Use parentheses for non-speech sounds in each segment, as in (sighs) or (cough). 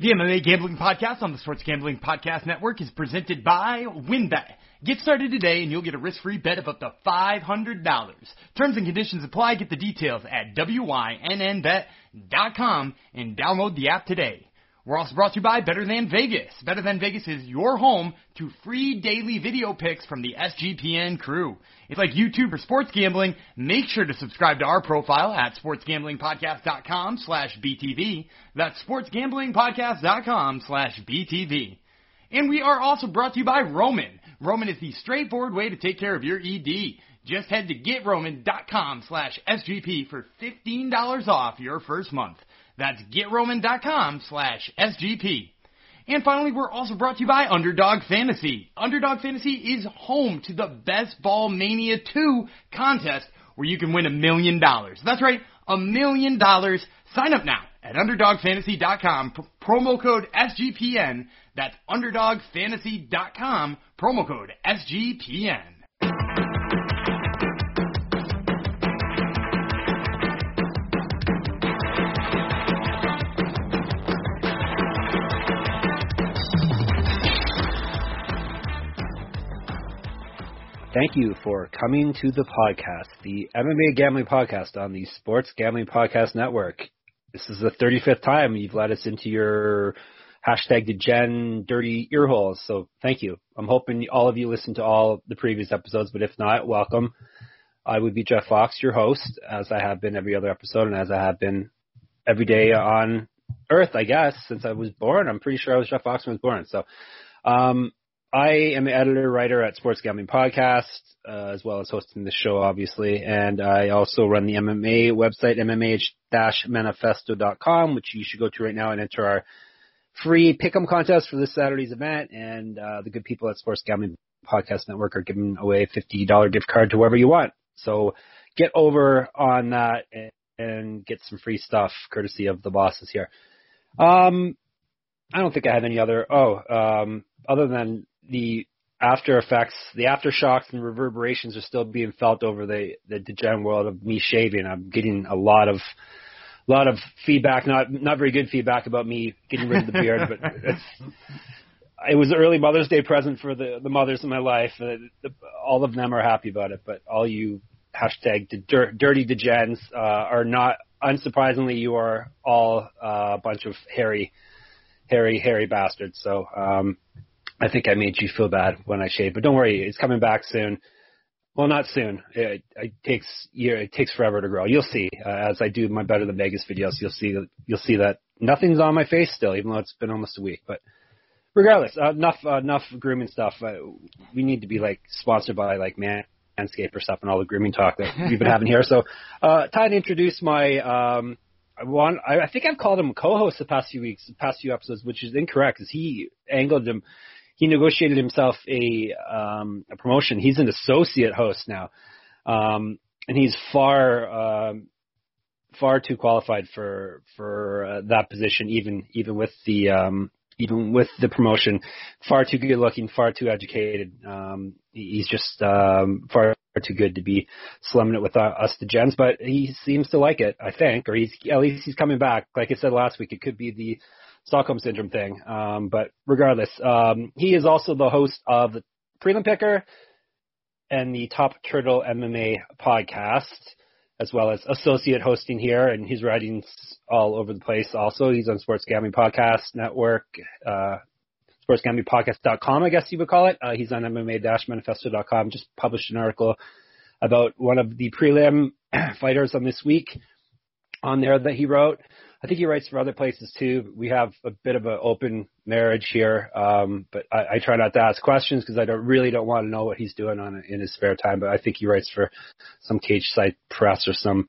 The MMA Gambling Podcast on the Sports Gambling Podcast Network is presented by WynnBET. Get started today and you'll get a risk-free bet of up to $500. Terms and conditions apply. Get the details at WYNNBet.com and download the app today. We're also brought to you by Better Than Vegas. Better Than Vegas is your home to free daily video picks from the SGPN crew. It's like YouTube for sports gambling. Make sure to subscribe to our profile at sportsgamblingpodcast.com slash BTV. That's sportsgamblingpodcast.com slash BTV. And we are also brought to you by Roman. Roman is the straightforward way to take care of your ED. Just head to getroman.com slash SGP for $15 off your first month. That's getroman.com slash SGP. And finally, we're also brought to you by Underdog Fantasy. Underdog Fantasy is home to the Best Ball Mania 2 contest where you can win a million dollars. That's right, a million dollars. Sign up now at UnderdogFantasy.com. Promo code SGPN. That's UnderdogFantasy.com. Promo code SGPN. Thank you for coming to the podcast, the MMA Gambling Podcast on the Sports Gambling Podcast Network. This is the 35th time you've let us into your hashtag degen dirty ear holes, so thank you. I'm hoping all of you listened to all the previous episodes, but if not, welcome. I would be Jeff Fox, your host, as I have been every other episode and as I have been every day on Earth, I guess, since I was born. I'm pretty sure I was Jeff Fox when I was born. So, um, I am an editor writer at Sports Gambling Podcast, uh, as well as hosting the show, obviously, and I also run the MMA website, MMA-manifesto.com, which you should go to right now and enter our free pick'em contest for this Saturday's event. And uh, the good people at Sports Gambling Podcast Network are giving away a fifty dollar gift card to whoever you want. So get over on that and, and get some free stuff, courtesy of the bosses here. Um, I don't think I have any other. Oh, um, other than the after effects, the aftershocks and reverberations are still being felt over the the degen world of me shaving. I'm getting a lot of a lot of feedback, not not very good feedback about me getting rid of the beard, but (laughs) it's it was an early Mother's Day present for the the mothers in my life. Uh, the, all of them are happy about it, but all you hashtag dir- dirty degens uh, are not. Unsurprisingly, you are all uh, a bunch of hairy, hairy, hairy bastards. So um, I think I made you feel bad when I shaved, but don't worry, it's coming back soon. Well, not soon. It, it takes year. It takes forever to grow. You'll see uh, as I do my better than Vegas videos. You'll see. You'll see that nothing's on my face still, even though it's been almost a week. But regardless, uh, enough uh, enough grooming stuff. Uh, we need to be like sponsored by like Manscaped or stuff and all the grooming talk that we've been having here. So, uh, time to introduce my um, one. I, I think I've called him co-host the past few weeks, the past few episodes, which is incorrect because he angled him he negotiated himself a um, a promotion. He's an associate host now, um, and he's far um, far too qualified for for uh, that position. Even even with the um, even with the promotion, far too good looking, far too educated. Um, he's just um, far too good to be slumming it with uh, us, the gens. But he seems to like it, I think, or he's at least he's coming back. Like I said last week, it could be the Stockholm syndrome thing. Um, but regardless, um, he is also the host of the Prelim Picker and the Top Turtle MMA podcast, as well as associate hosting here, and he's writing all over the place. Also, he's on Sports Gambling Podcast Network, uh, sportsgamblingpodcast.com, I guess you would call it. Uh, he's on MMA-manifesto.com. Just published an article about one of the prelim (clears throat) fighters on this week on there that he wrote. I think he writes for other places too. We have a bit of an open marriage here, um, but I, I try not to ask questions because I don't really don't want to know what he's doing on in his spare time. But I think he writes for some cage site press or some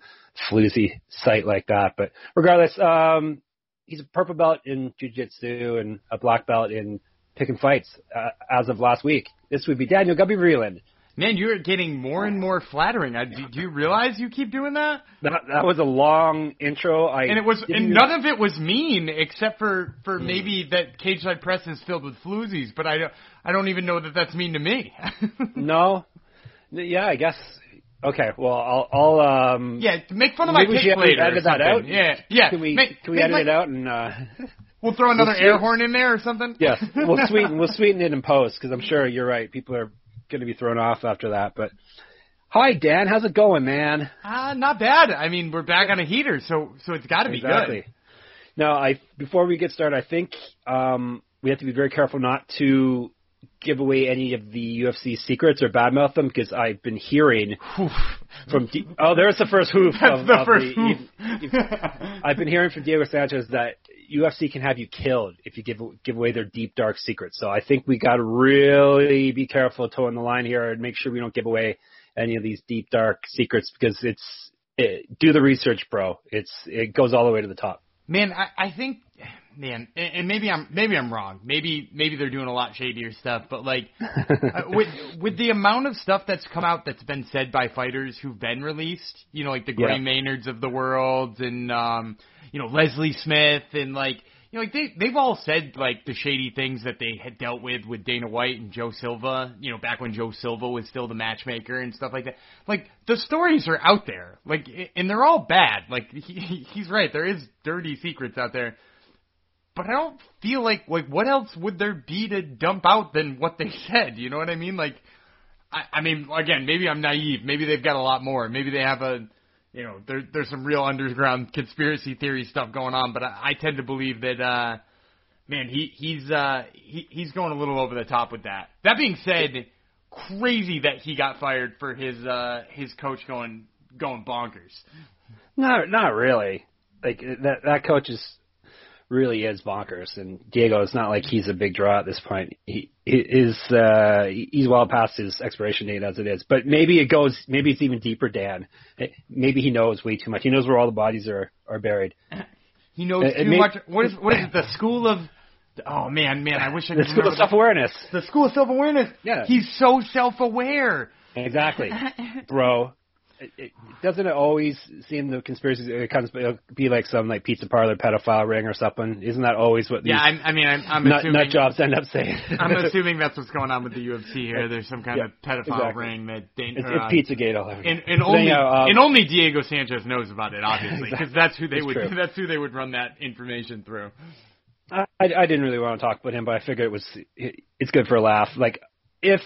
floozy site like that. But regardless, um, he's a purple belt in jiu-jitsu and a black belt in picking fights uh, as of last week. This would be Daniel Gumby Vreeland. Man, you're getting more and more flattering. I, do, do you realize you keep doing that? That that was a long intro. I and it was, and none of it was mean, except for for mm. maybe that cage side press is filled with floozies. But I don't, I don't even know that that's mean to me. (laughs) no, yeah, I guess. Okay, well, I'll, I'll um. Yeah, make fun of my pick later. Edit that out. Yeah, yeah. Can we make, can we edit my, it out and? uh (laughs) We'll throw another We'll air horn in there or something. Yes, we'll sweeten we'll (laughs) sweeten it in post because I'm sure you're right. People are going to be thrown off after that. But hi, Dan, how's it going, man? Uh, not bad. I mean, we're back on a heater, so so it's got to be good. exactly. good. Now, I before we get started, I think um, we have to be very careful not to give away any of the UFC secrets or badmouth them because I've been hearing Oof. from Di- oh, there's the first hoof That's of, the of first the, hoof. if- if- I've been hearing from Diego Sanchez that UFC can have you killed if you give give away their deep dark secrets. So I think we got to really be careful toeing the line here and make sure we don't give away any of these deep dark secrets because it's it, do the research, bro. It's it goes all the way to the top. Man, I, I think, man, and, and maybe I'm maybe I'm wrong. Maybe maybe they're doing a lot shadier stuff, but like (laughs) uh, with with the amount of stuff that's come out that's been said by fighters who've been released, you know, like the Gray Yeah. Maynards of the world and um, you know Leslie Smith and like you know like they they've all said like the shady things that they had dealt with with Dana White and Joe Silva, you know, back when Joe Silva was still the matchmaker and stuff like that. Like the stories are out there, like and they're all bad. Like (laughs) he, he's right, there is dirty secrets out there but I don't feel like like what else would there be to dump out than what they (laughs) said? You know what I mean? Like, I, I mean, again, maybe I'm naive. Maybe they've got a lot more. Maybe they have a, you know, there, there's some real underground conspiracy theory stuff going on. But I, I tend to believe that, uh, man, he he's uh he he's going a little over the top with that. That being said, crazy that he got fired for his uh his coach going going bonkers. Not not really. Like that that coach is really is bonkers, and Diego. It's not like he's a big draw at this point. He, he is uh, he's well past his expiration date as it is. But maybe it goes. Maybe it's even deeper, Dan. Eh, Maybe he knows way too much. He knows where all the bodies are are buried. He knows It- it too may- much. What is what is it? The school of Oh man, man, I wish I could The school of self awareness. the, the school of self awareness. Yeah. He's so self aware. Exactly, bro. It, it, doesn't it always seem the conspiracy it comes it'll be like some like pizza parlor pedophile ring or something? Isn't that always what these Yeah, I'm, I mean, I'm, I'm nut, assuming. nut jobs end up saying? I'm (laughs) assuming that's what's going on with the UFC here. There's some kind Yeah, of pedophile exactly. ring that Dan- it's, or, uh, it's Pizzagate all over. and, and only anyhow, um, and only Diego Sanchez knows about it, obviously, (laughs) because that's who they It's would true. that's who they would run that information through. I, I didn't really want to talk about him, but I figured it was it's good for a laugh. Like if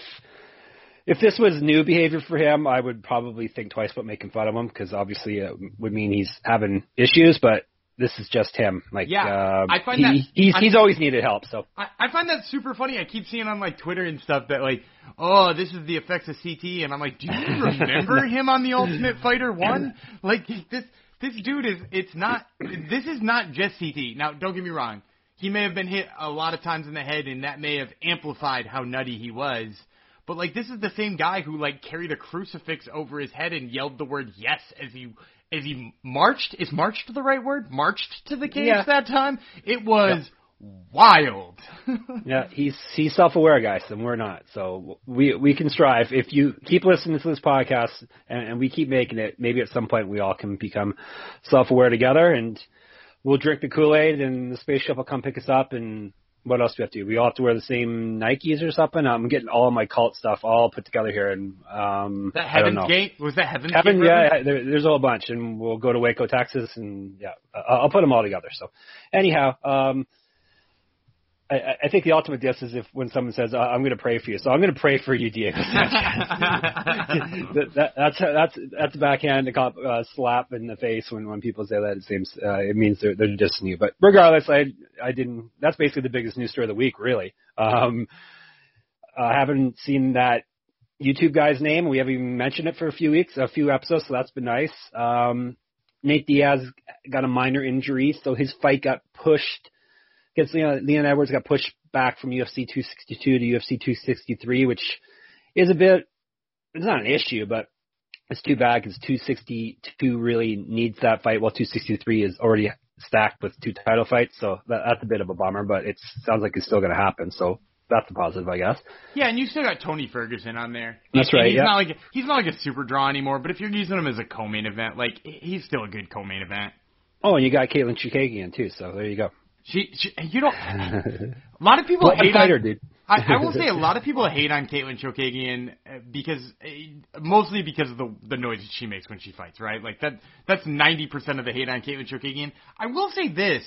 if this was new behavior for him, I would probably think twice about making fun of him because obviously it would mean he's having issues. But this is just him. Like Yeah, uh, I find he, that- he's I- he's always needed help. So I, I find that super funny. I keep seeing on like Twitter and stuff that like, oh, this is the effects of CT, and I'm like, do you (laughs) remember him on the Ultimate Fighter one? (laughs) Like this this dude is it's not this is not just CT. Now, don't get me wrong. He may have been hit a lot of times in the head, and that may have amplified how nutty he was. But like, this is the same guy who like carried a crucifix over his head and yelled the word yes as he as he marched. Is marched the right word? Marched to the cage Yeah. that time. It was wild. (laughs) yeah, he's he's self aware, guys, and we're not. So we we can strive. If you keep listening to this podcast and, and we keep making it, maybe at some point we all can become self aware together, and we'll drink the Kool Aid, and the spaceship will come pick us up. And what else do we have to do? We all have to wear the same Nikes or something. I'm getting all my cult stuff all put together here, and um, That Heaven's. Gate was that Heaven's Heaven, Gate? yeah, there, there's a whole bunch, and we'll go to Waco, Texas, and yeah, I'll, I'll put them all together. So, anyhow, um, I, I- I think the ultimate diss is if when someone says, "I'm going to pray for you," so I'm going to pray for you, Diego. (laughs) (laughs) that, that, that's that's that's a backhand cop, uh, slap in the face when when people say that. It seems uh, it means they're they're dissing you. But regardless, I I didn't. That's basically the biggest news story of the week, really. Um, I haven't seen that YouTube guy's name. We haven't even mentioned it for a few weeks, a few episodes, so that's been nice. Um, Nate Diaz got a minor injury, so his fight got pushed. Against Leon, Leon Edwards got pushed back from UFC 262 to UFC 263, which is a bit. It's not an issue, but it's too bad because 262 really needs that fight, while 263 is already stacked with two title fights. So that, that's a bit of a bummer, but it sounds like it's still going to happen. So that's a positive, I guess. Yeah, and you still got Tony Ferguson on there. That's And right, He's yeah. not like he's not like a super draw anymore, but if you're using him as a co-main event, like he's still a good co-main event. Oh, and you got Caitlin Chookagian too, so there you go. She, she you don't. (laughs) A lot of people Blood hate fighter, on. dude. I, I will say a lot of people hate on Caitlin Chookagian uh, because uh, mostly because of the the noise she makes when she fights, right? Like that that's ninety percent of the hate on Caitlin Chookagian. I will say this: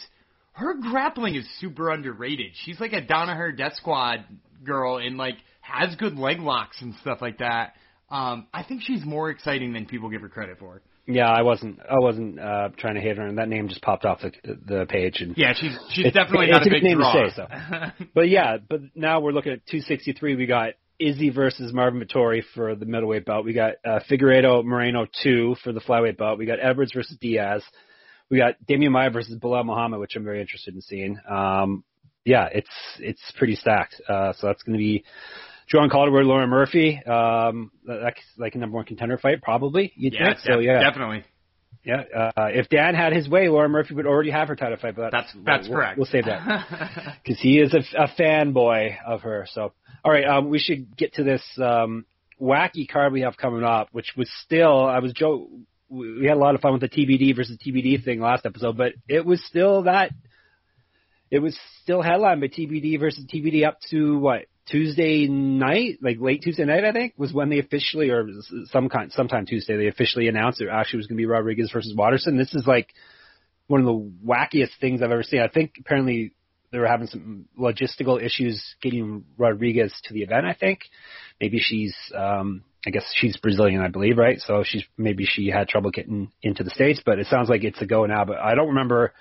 her grappling is super underrated. She's like a Danaher Death Squad girl and like has good leg locks and stuff like that. Um, I think she's more exciting than people give her credit for. Yeah, I wasn't. I wasn't uh, trying to hate her, and that name just popped off the, the page. And yeah, she's she's definitely not a big name draw. To say, so. (laughs) but yeah, but now we're looking at 263. We got Izzy versus Marvin Vettori for the middleweight belt. We got uh, Figueiredo Moreno two for the flyweight belt. We got Edwards versus Diaz. We got Demian Maia versus Belal Muhammad, which I'm very interested in seeing. Um, yeah, it's it's pretty stacked. Uh, so that's going to be Joanne Calderwood, Lauren Murphy. Um, that's like a number one contender fight, probably. You'd yeah, think. So yeah, definitely. Yeah, uh, if Dan had his way, Lauren Murphy would already have her title fight. But that's that's we'll, correct. We'll save that (laughs) because he is a, a fanboy of her. So, all right, um, we should get to this um, wacky card we have coming up, which was still I was Joe. We had a lot of fun with the TBD versus TBD thing last episode, but it was still that. It was still headline by TBD versus TBD up to what Tuesday night, like late Tuesday night, I think, was when they officially, or some kind, sometime Tuesday, they officially announced it actually was going to be Rodriguez versus Waterson. This is like one of the wackiest things I've ever seen. I think apparently they were having some logistical issues getting Rodriguez to the event. I think maybe she's, um, I guess she's Brazilian, I believe, right? So she's maybe she had trouble getting into the states, but it sounds like it's a go now. But I don't remember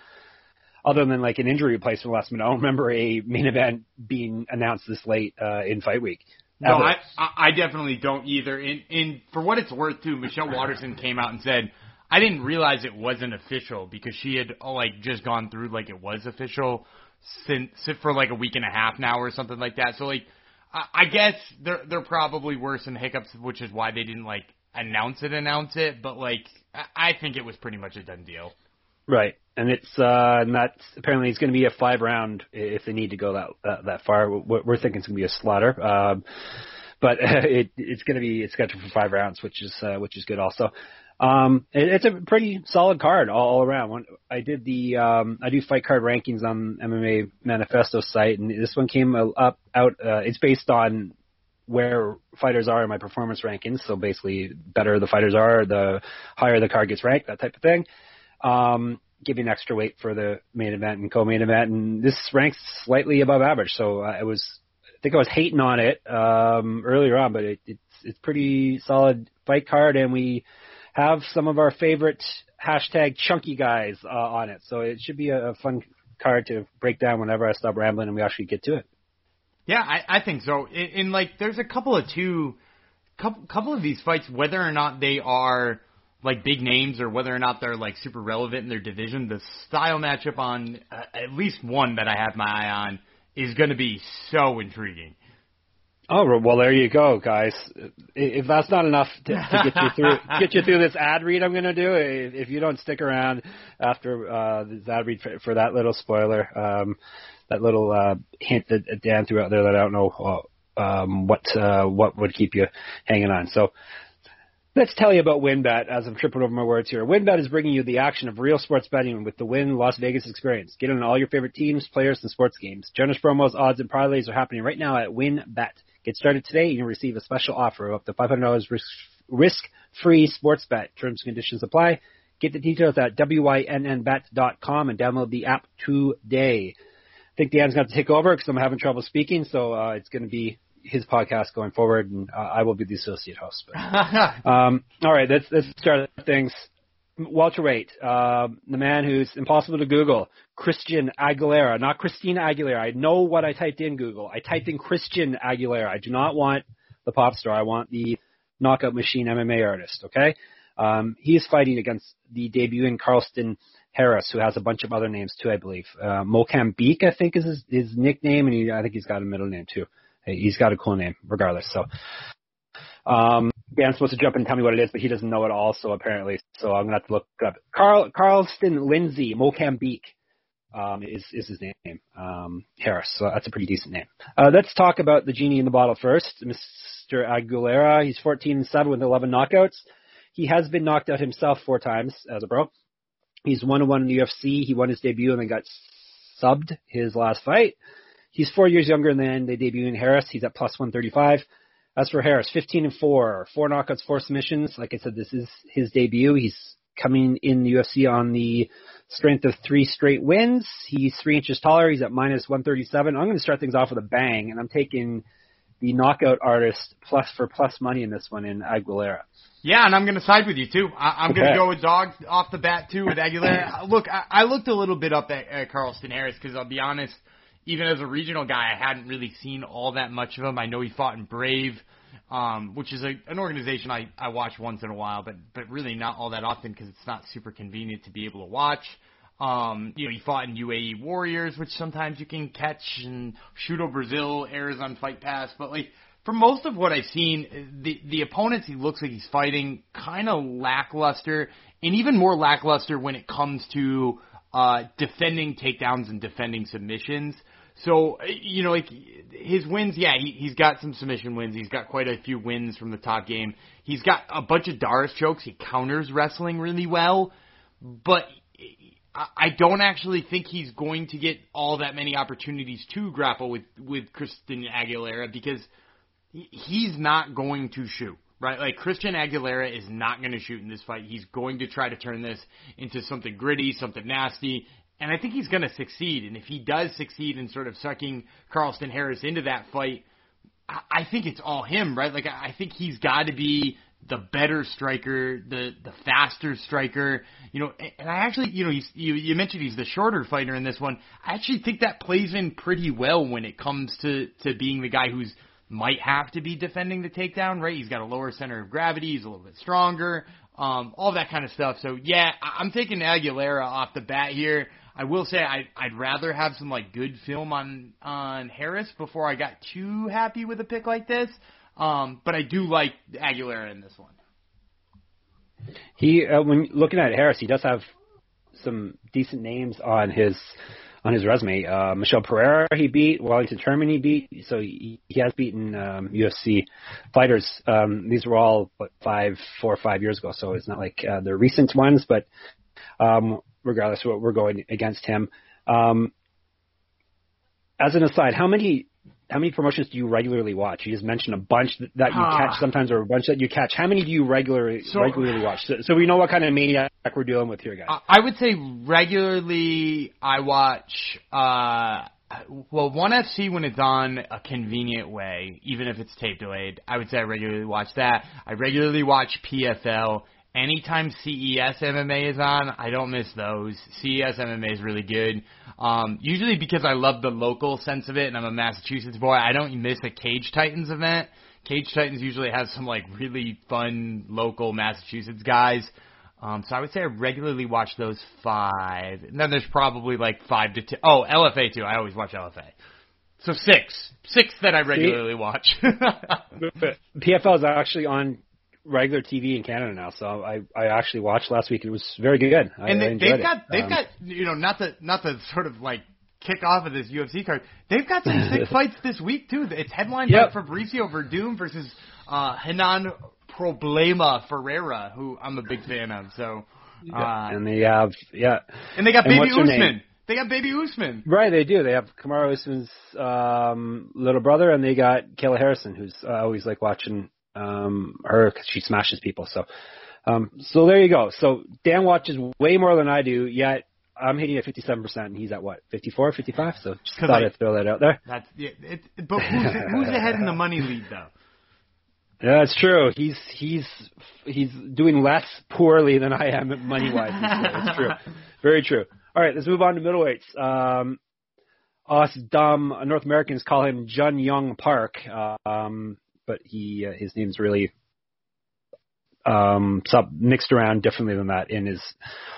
other than like an injury replacement last minute, I don't remember a main event being announced this late uh, in fight week. No, I I definitely don't either. In in for what it's worth, too, Michelle Waterson came out and said, "I didn't realize it wasn't official because she had like just gone through like it was official since for like a week and a half now or something like that." So like, I, I guess there there probably were some hiccups, which is why they didn't like announce it, announce it. But like, I, I think it was pretty much a done deal. Right, and it's uh, and that's apparently it's going to be a five round if they need to go that that, that far. We're, thinking it's going to be a slaughter, um, but (laughs) it, it's going to be it's scheduled for five rounds, which is uh, which is good also. Um, it, it's a pretty solid card all, all around. When I did the um, I do fight card rankings on MMA Manifesto site, and this one came up out. Uh, it's based on where fighters are in my performance rankings. So basically, better the fighters are, the higher the card gets ranked, that type of thing um, giving extra weight for the main event and co-main event, and this ranks slightly above average. So uh, it was, I think I was hating on it um, earlier on, but it, it's it's pretty solid fight card, and we have some of our favorite hashtag chunky guys uh, on it. So it should be a, a fun card to break down whenever I stop rambling and we actually get to it. Yeah, I, I think so. In, in like, there's a couple of two, couple couple of these fights, whether or not they are like big names or whether or not they're like super relevant in their division, the style matchup on uh, at least one that I have my eye on is going to be so intriguing. Oh well, there you go, guys. If that's not enough to, to get you through (laughs) get you through this ad read, I'm going to do. If, if you don't stick around after uh, this ad read for, for that little spoiler, um, that little uh, hint that Dan threw out there that I don't know uh, um, what uh, what would keep you hanging on. So Let's tell you about WynnBET as I'm tripping over my words here. WynnBET is bringing you the action of real sports betting with the Wynn Las Vegas experience. Get in on all your favorite teams, players, and sports games. Generous promos, odds, and parlays are happening right now at WynnBET. Get started today and you'll receive a special offer of up to $500 risk-free sports bet. Terms and conditions apply. Get the details at wynnbet.com and download the app today. I think Dan's going to take over because I'm having trouble speaking, so uh, it's going to be his podcast going forward, and uh, I will be the associate host. But, (laughs) um, all right, let's let's start things. Welterweight, uh, the man who's impossible to Google, Christian Aguilera, not Christina Aguilera. I know what I typed in Google. I typed in Christian Aguilera. I do not want the pop star. I want the knockout machine MMA artist. Okay, um, he is fighting against the debuting Carlston Harris, who has a bunch of other names too, I believe. Uh, Mocambique, I think, is his, his nickname, and he, I think he's got a middle name too he's got a cool name, regardless. So, um, Dan's supposed to jump in and tell me what it is, but he doesn't know it also apparently. So I'm gonna have to look up. Carl Carlston Lindsay Mocambique um, is is his name. Um, Harris. So that's a pretty decent name. Uh, let's talk about the genie in the bottle first, Mr. Aguilera. He's 14 and 7 with 11 knockouts. He has been knocked out himself four times as a pro. He's one one in the UFC. He won his debut and then got subbed his last fight. He's four years younger than the debuting Harris. He's at plus 135. As for Harris, 15 and four, four knockouts, four submissions. Like I said, this is his debut. He's coming in the UFC on the strength of three straight wins. He's three inches taller. He's at minus 137. I'm going to start things off with a bang, and I'm taking the knockout artist plus for plus money in this one in Aguilera. Yeah, and I'm going to side with you too. I, I'm going to go with dog off the bat too with Aguilera. Look, I, I looked a little bit up at, at Carlston Harris because I'll be honest, even as a regional guy, I hadn't really seen all that much of him. I know he fought in Brave, um, which is a, an organization I, I watch once in a while, but but really not all that often because it's not super convenient to be able to watch. Um, you know, he fought in UAE Warriors, which sometimes you can catch, and Shooto Brazil airs on Fight Pass. But like for most of what I've seen, the the opponents he looks like he's fighting kind of lackluster, and even more lackluster when it comes to uh, defending takedowns and defending submissions. So eh, you know, like his wins, yeah, he, he's got some submission wins. He's got quite a few wins from the top game. He's got a bunch of D'Arce chokes. He counters wrestling really well, but I don't actually think he's going to get all that many opportunities to grapple with with Christian Aguilera because he's not going to shoot. Right, like Christian Aguilera is not going to shoot in this fight. He's going to try to turn this into something gritty, something nasty, and I think he's going to succeed. And if he does succeed in sort of sucking Carlston Harris into that fight, I think it's all him, right? Like I think he's got to be the better striker, the the faster striker, you know. And I actually, you know, he's, you you mentioned he's the shorter fighter in this one. I actually think that plays in pretty well when it comes to to being the guy who's might have to be defending the takedown, right? He's got a lower center of gravity. He's a little bit stronger, um, all that kind of stuff. So yeah, I'm taking Aguilera off the bat here. I will say I, I'd rather have some like good film on on Harris before I got too happy with a pick like this. Um, but I do like Aguilera in this one. He, uh, when looking at Harris, he does have some decent names on his on his resume. Uh, Michel Pereira he beat, Wellington Turman he beat, so he, he has beaten um, UFC fighters. Um, these were all what five, four or five years ago, so it's not like uh, the recent ones, but um, regardless, of what we're going against him. Um, as an aside, how many how many promotions do you regularly watch? You just mentioned a bunch that you catch ah. sometimes, or a bunch that you catch. How many do you regularly so, regularly watch? So, so, we know what kind of maniac we're dealing with here, guys. I would say regularly I watch. uh well, ONE FC when it's on a convenient way, even if it's tape delayed, I would say I regularly watch that. I regularly watch PFL, anytime CES MMA is on, I don't miss those. CES MMA is really good. Um, usually because I love the local sense of it, and I'm a Massachusetts boy, I don't miss a Cage Titans event. Cage Titans usually has some like really fun local Massachusetts guys. Um, so I would say I regularly watch those five. And then there's probably like five to ten. Oh, LFA too. I always watch LFA. So six, six that I regularly See? watch. (laughs) PFL is actually on regular TV in Canada now, so I I actually watched last week it was very good. I, and they, have got they've um, got you know not the not the sort of like kick off of this UFC card. They've got some sick (laughs) fights this week too. It's headlined yep. by Fabricio Werdum versus uh Renan Problema Ferreira, who I'm a big fan of. So uh, yeah. and they have yeah, and they got and Baby Usman. They got Baby Usman. Right, they do. They have Kamaru Usman's um, little brother, and they got Kayla Harrison, who's uh, I always like watching um, her because she smashes people. So, um, so there you go. So Dan watches way more than I do. Yet I'm hitting at 57 percent, and he's at what 54, 55. So just thought I, I'd throw that out there. That's yeah, it, but who's, who's ahead in the money lead though? Yeah, that's true. He's he's he's doing less poorly than I am money wise. That's true. Very true. All right, let's move on to middleweights. Um, us dumb North Americans call him Jun Young Park. Um, but he uh, his name's really um, sub mixed around differently than that in his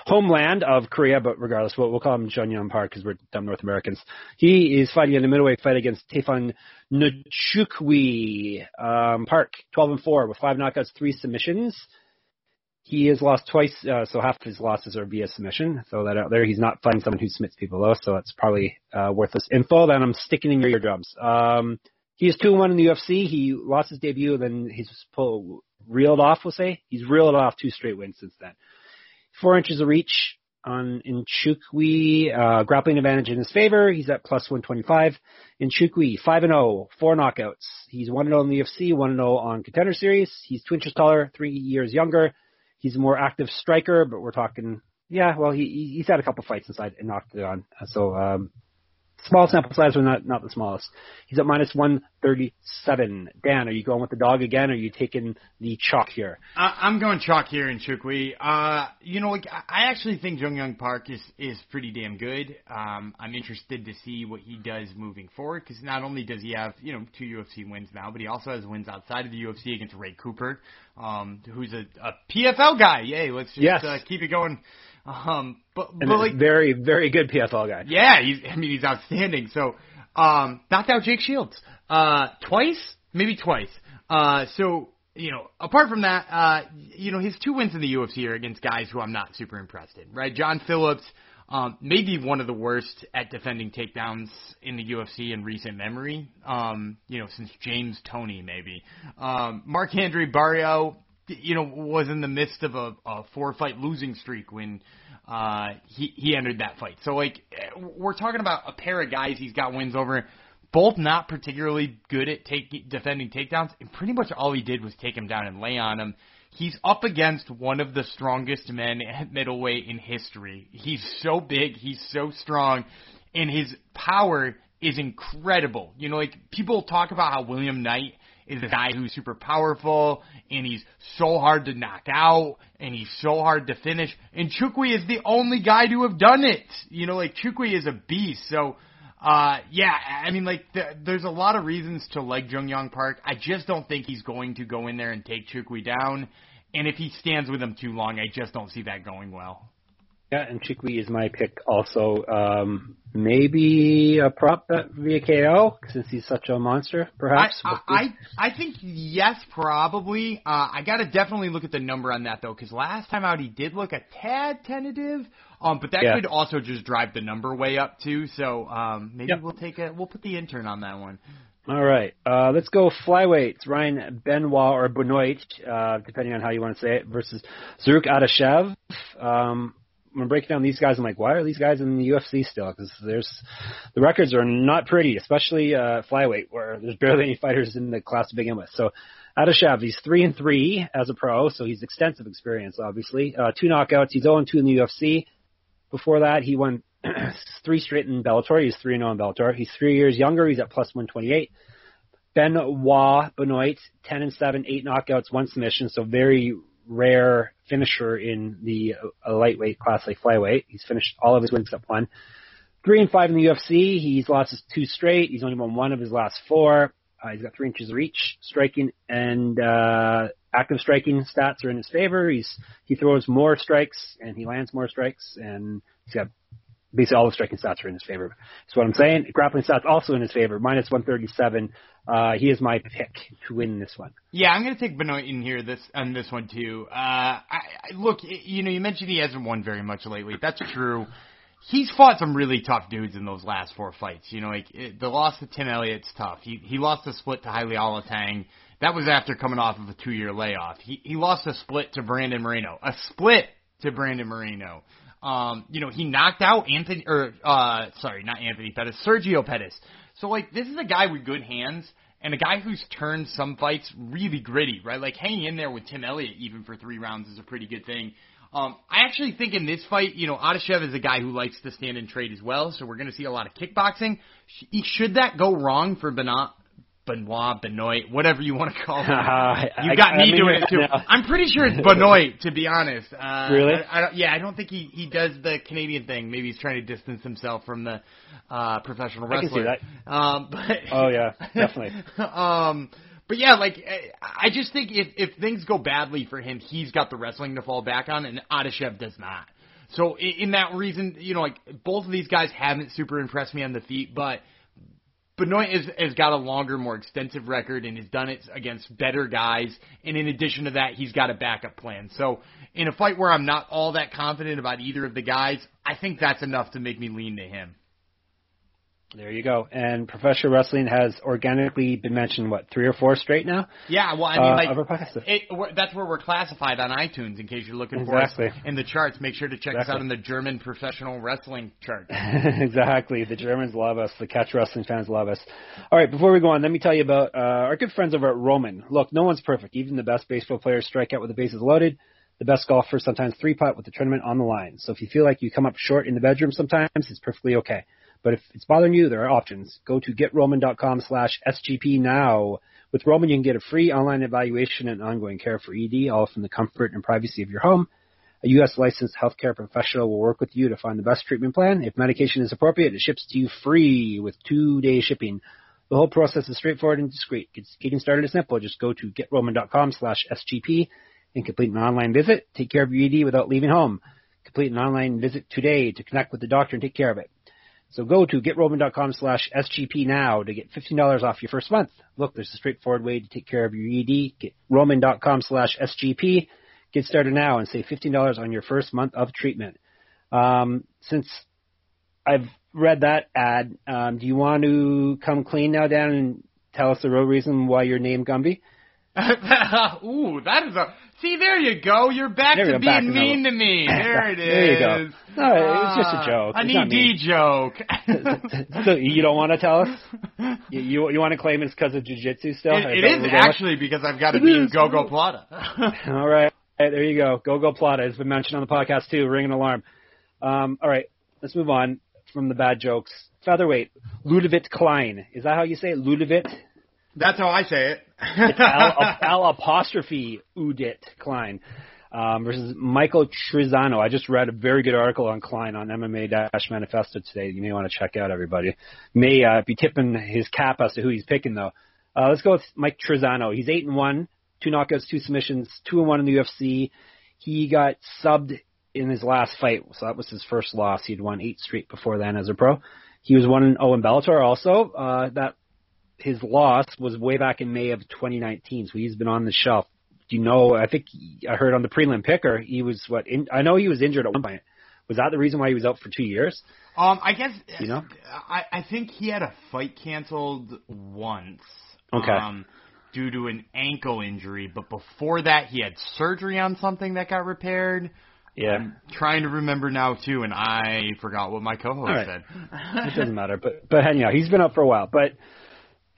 homeland of Korea. But regardless, we'll, we'll call him Jun Yong Park because we're dumb North Americans. He is fighting in a middleweight fight against Tafon Nchukwi um, Park, 12 and four with five knockouts, three submissions. He has lost twice, uh, so half of his losses are via submission. Throw that out there. He's not fighting someone who submits people though, so it's probably uh, worthless info. Then I'm sticking in your eardrums. Um, he two one in the UFC. He lost his debut, and then he's reeled off. We'll say he's reeled off two straight wins since then. Four inches of reach on Nchukwi, uh, grappling advantage in his favor. He's at plus 125. Nchukwi, 5 and 0, four knockouts. He's 1 and 0 in the UFC, 1 and 0 on Contender Series. He's two inches taller, three years younger. He's a more active striker, but we're talking, yeah, well, he he's had a couple fights inside and knocked it on. So um, Small sample size, but not not the smallest. He's at minus one thirty seven. Dan, are you going with the dog again? Or are you taking the chalk here? I, I'm going chalk here in Chukwi. Uh, you know, like, I actually think Jun Yong Park is is pretty damn good. Um, I'm interested to see what he does moving forward because not only does he have you know two UFC wins now, but he also has wins outside of the UFC against Ray Cooper, um, who's a, a PFL guy. Yay, let's just yes. uh, keep it going um, but, but like very very good PFL guy. Yeah, he's I mean he's outstanding. So um, knocked out Jake Shields uh, twice, maybe twice. Uh, so you know, apart from that, uh, you know, his two wins in the UFC are against guys who I'm not super impressed in. Right, John Phillips. Um, maybe one of the worst at defending takedowns in the UFC in recent memory. Um, you know, since James Toney, maybe. Um, Marc-André Barriault, you know, was in the midst of a, a four fight losing streak when uh, he he entered that fight. So like, we're talking about a pair of guys he's got wins over, both not particularly good at take, defending takedowns, and pretty much all he did was take him down and lay on him. He's up against one of the strongest men at middleweight in history. He's so big, he's so strong, and his power is incredible. You know, like people talk about how William Knight is a guy who's super powerful and he's so hard to knock out and he's so hard to finish. And Chukwi is the only guy to have done it. You know, like Chukwi is a beast. So, uh, yeah, I mean, like, th- there's a lot of reasons to like Jun Yong Park. I just don't think he's going to go in there and take Chukwi down. And if he stands with him too long, I just don't see that going well. Yeah, and Chukwi is my pick also. Um, maybe a prop bet via KO since he's such a monster, perhaps. I I, I think yes, probably. Uh, I got to definitely look at the number on that though, because last time out he did look a tad tentative. Um, but that yeah. could also just drive the number way up too. So um, maybe yep. we'll take a we'll put the intern on that one. All right, uh, let's go flyweight. Ryan Benoit or Benoit, uh, depending on how you want to say it, versus Zarrukh Adashev. Um, I'm breaking down these guys, I'm like, why are these guys in the UFC still? Because there's the records are not pretty, especially uh, flyweight, where there's barely any fighters in the class to begin with. So, Adashev, he's three and three as a pro, so he's extensive experience, obviously. Uh, two knockouts. He's 0 2 in the UFC. Before that, he won (clears throat) three straight in Bellator. He's three and 0 in Bellator. He's three years younger. He's at plus 128. Benoit, Benoit, 10 and 7, 8 knockouts, 1 submission, so very rare finisher in the lightweight class, like flyweight. He's finished all of his wins except one. Three and five in the UFC. He's lost his two straight. He's only won one of his last four. Uh, he's got three inches of reach, striking and uh, active striking stats are in his favor. He's he throws more strikes and he lands more strikes, and he's got basically all the striking stats are in his favor. That's what I'm saying. Grappling stats also in his favor, minus 137. Uh, he is my pick to win this one. Yeah, I'm going to take Benoit in here this on this one too. Uh, I, I, look, you know, you mentioned he hasn't won very much lately. That's true. He's fought some really tough dudes in those last four fights. You know, like it, the loss to Tim Elliott's tough. He he lost a split to Haile Alatang. That was after coming off of a two year layoff. He he lost a split to Brandon Moreno. A split to Brandon Moreno. Um, you know, he knocked out Anthony, or, uh, sorry, not Anthony Pettis, Sergio Pettis. So, like, this is a guy with good hands and a guy who's turned some fights really gritty, right? Like, hanging in there with Tim Elliott even for three rounds is a pretty good thing. Um, I actually think in this fight, you know, Adashev is a guy who likes to stand and trade as well, so we're going to see a lot of kickboxing. Should that go wrong for Benoit, Benoit, Benoit, whatever you want to call him. (laughs) you got I, me I mean, doing it too. Now. I'm pretty sure it's (laughs) Benoit, to be honest. Uh, really? I, I don't, yeah, I don't think he he does the Canadian thing. Maybe he's trying to distance himself from the uh, professional wrestler. I can see that. Um, (laughs) but oh yeah, definitely. um, but yeah, like I just think if if things go badly for him, he's got the wrestling to fall back on, and Adashev does not. So in, in that reason, you know, like both of these guys haven't super impressed me on the feet, but Benoit has, has got a longer, more extensive record and has done it against better guys. And in addition to that, he's got a backup plan. So in a fight where I'm not all that confident about either of the guys, I think that's enough to make me lean to him. There you go. And professional wrestling has organically been mentioned what three or four straight now. Yeah, well, I mean, uh, like it, that's where we're classified on iTunes. In case you're looking exactly. for us in the charts, make sure to check exactly. us out in the German professional wrestling chart. (laughs) exactly, the Germans love us. The catch wrestling fans love us. All right, before we go on, let me tell you about uh, our good friends over at Roman. Look, no one's perfect. Even the best baseball players strike out with the bases loaded. The best golfer sometimes three putt with the tournament on the line. So if you feel like you come up short in the bedroom sometimes, it's perfectly okay. But if it's bothering you, there are options. Go to getroman.com slash SGP now. With Roman, you can get a free online evaluation and ongoing care for ED, all from the comfort and privacy of your home. A U.S. licensed healthcare professional will work with you to find the best treatment plan. If medication is appropriate, it ships to you free with two-day shipping. The whole process is straightforward and discreet. Getting started is simple. Just go to getroman.com slash SGP and complete an online visit. Take care of your ED without leaving home. Complete an online visit today to connect with the doctor and take care of it. So go to getroman.com slash SGP now to get $15 off your first month. Look, there's a straightforward way to take care of your ED. Get roman.com slash SGP. Get started now and save $15 on your first month of treatment. Um, since I've read that ad, um, do you want to come clean now, Dan, and tell us the real reason why you're named Gumby? (laughs) Ooh, that is a See, there you go. You're back There to go, back being to mean to me. (laughs) There it is. There you go. No, it was just a Ah, joke. An It's not ED joke. (laughs) so you don't want to tell us? You you, you want to claim it's because of jujitsu still? It, it is with? actually because I've got to be. gogoplata. All right. There you go. gogoplata has been mentioned on the podcast too. Ring an alarm. Um, all right. Let's move on from the bad jokes. Featherweight. Ludovic Klein. Is that how you say it? Ludovic? That's how I say it. It's (laughs) Al, Al apostrophe Udit Klein um, versus Michael Trizano. I just read a very good article on Klein on MMA Dash Manifesto today. You may want to check out everybody. May uh, be tipping his cap as to who he's picking though. Uh, let's go with Mike Trizano. He's eight and one, two knockouts, two submissions, two and one in the UFC. He got subbed in his last fight, so that was his first loss. He'd won eight straight before then as a pro. He was one and zero in Bellator also. Uh, that his loss was way back in May of 2019, so he's been on the shelf. Do you know? I think I heard on the prelim picker he was what? In, I know he was injured at one point. Was that the reason why he was out for two years? Um, I guess You know? I I think he had a fight canceled once. Okay. Um, due to an ankle injury, but before that he had surgery on something that got repaired. Yeah, I'm trying to remember now too, and I forgot what my co-host right. said. it doesn't matter. But but anyhow, he's been up for a while. But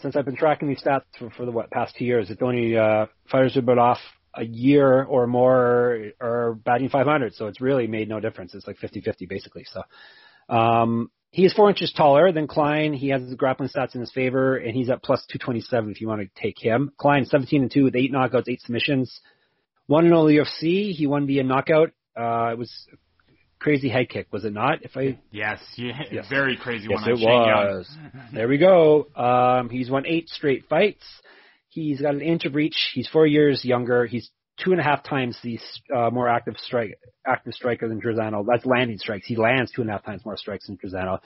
since I've been tracking these stats for, for the what past two years, it's only uh, fighters who've been off a year or more are batting 500. So it's really made no difference. It's like 50-50 basically. So um, he is four inches taller than Klein. He has the grappling stats in his favor, and he's at plus 227 if you want to take him. Klein 17 and two with eight knockouts, eight submissions. One in all UFC. He won via knockout. Uh, it was crazy head kick, was it not? If I Yes, yeah, Yes. very crazy Yes, one on it was. There we go. Um, he's won eight straight fights. He's got an inch of reach. He's four years younger. He's two and a half times the uh, more active strike active striker than Trizano. That's landing strikes. He lands two and a half times more strikes than Trizano.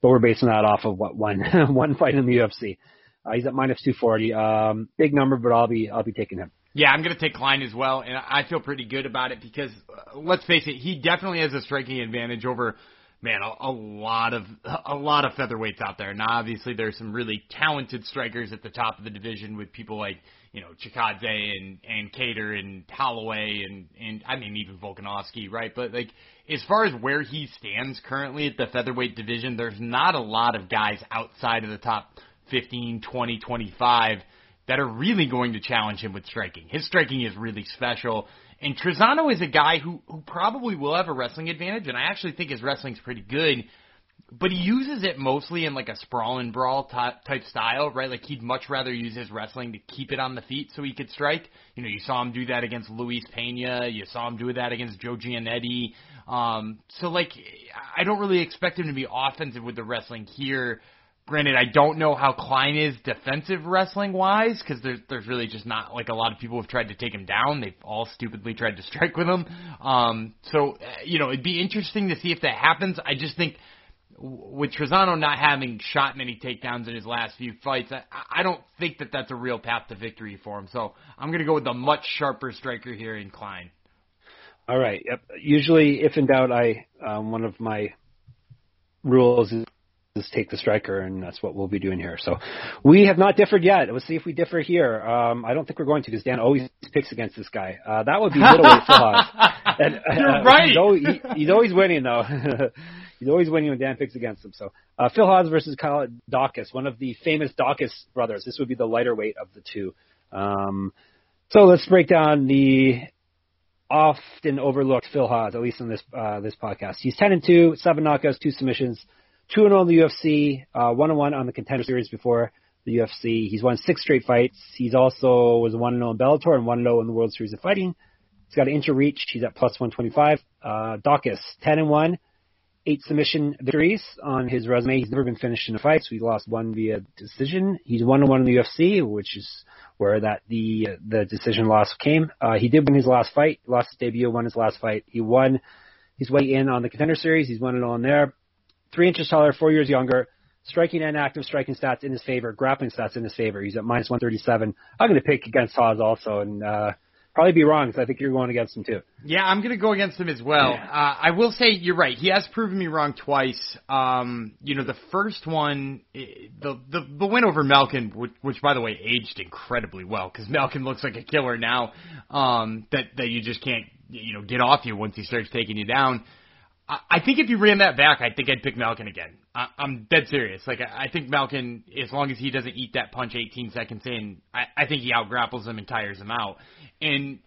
But we're basing that off of what one (laughs) one fight in the UFC. Uh, he's at minus two forty. Um, big number, but I'll be I'll be taking him. Yeah, I'm going to take Klein as well, and I feel pretty good about it because uh, let's face it, he definitely has a striking advantage over man a, a lot of a lot of featherweights out there. Now, obviously, there's some really talented strikers at the top of the division with people like you know Chikadze and and Kattar and Holloway and and I mean even Volkanovski, right? But like as far as where he stands currently at the featherweight division, there's not a lot of guys outside of the top 15, 20, 25 that are really going to challenge him with striking. His striking is really special. And Trizano is a guy who, who probably will have a wrestling advantage, and I actually think his wrestling's pretty good. But he uses it mostly in like a sprawl and brawl type, style, right? Like he'd much rather use his wrestling to keep it on the feet so he could strike. You know, you saw him do that against Luis Pena. You saw him do that against Joe Giannetti. Um, so like, I don't really expect him to be offensive with the wrestling here. Granted, I don't know how Klein is defensive wrestling wise because there's there's really just not like a lot of people have tried to take him down. They've all stupidly tried to strike with him. Um, so uh, you know it'd be interesting to see if that happens. I just think with Trizano not having shot many takedowns in his last few fights, I, I don't think that that's a real path to victory for him. So I'm to go with the much sharper striker here in Klein. All right. Yep. Usually, if in doubt, I um, one of my rules is, is take the striker, and that's what we'll be doing here. So we have not differed yet. Let's see if we differ here. Um, I don't think we're going to because Dan always picks against this guy. Uh, that would be middleweight for Hawes. (laughs) And, uh, You're right. He's always, he, he's always winning though. (laughs) he's always winning when Dan picks against him. So uh, Phil Hawes versus Kyle Daukaus, one of the famous Daukaus brothers. This would be the lighter weight of the two. Um, so let's break down the often overlooked Phil Hawes, at least in this uh, this podcast. He's ten and two, seven knockouts, two submissions, two and zero in the UFC, uh, one and one on the Contender Series before the UFC. He's won six straight fights. He's also was one and zero in Bellator and one and zero in the World Series of Fighting. He's got an inch of reach. He's at plus one twenty five. Uh, Daukaus ten and one, eight submission victories on his resume. He's never been finished in a fight, so he lost one via decision. He's one and one in the UFC, which is where that the the decision loss came. Uh, he did win his last fight, lost his debut, won his last fight. He won his way in on the contender series. He's one and all in there. Three inches taller, four years younger. Striking and active striking stats in his favor, grappling stats in his favor. He's at minus 137. I'm going to pick against Hawes also, and uh, probably be wrong because I think you're going against him too. Yeah, I'm going to go against him as well. Uh, I will say you're right. He has proven me wrong twice. Um, you know, the first one, the the, the win over Malkoun, which, which by the way aged incredibly well because Malkoun looks like a killer now. Um, that that you just can't you know get off you once he starts taking you down. I think if you ran that back, I think I'd pick Malkoun again. I, I'm dead serious. Like I, I think Malkoun, as long as he doesn't eat that punch 18 seconds in, I, I think he outgrapples him and tires him out. And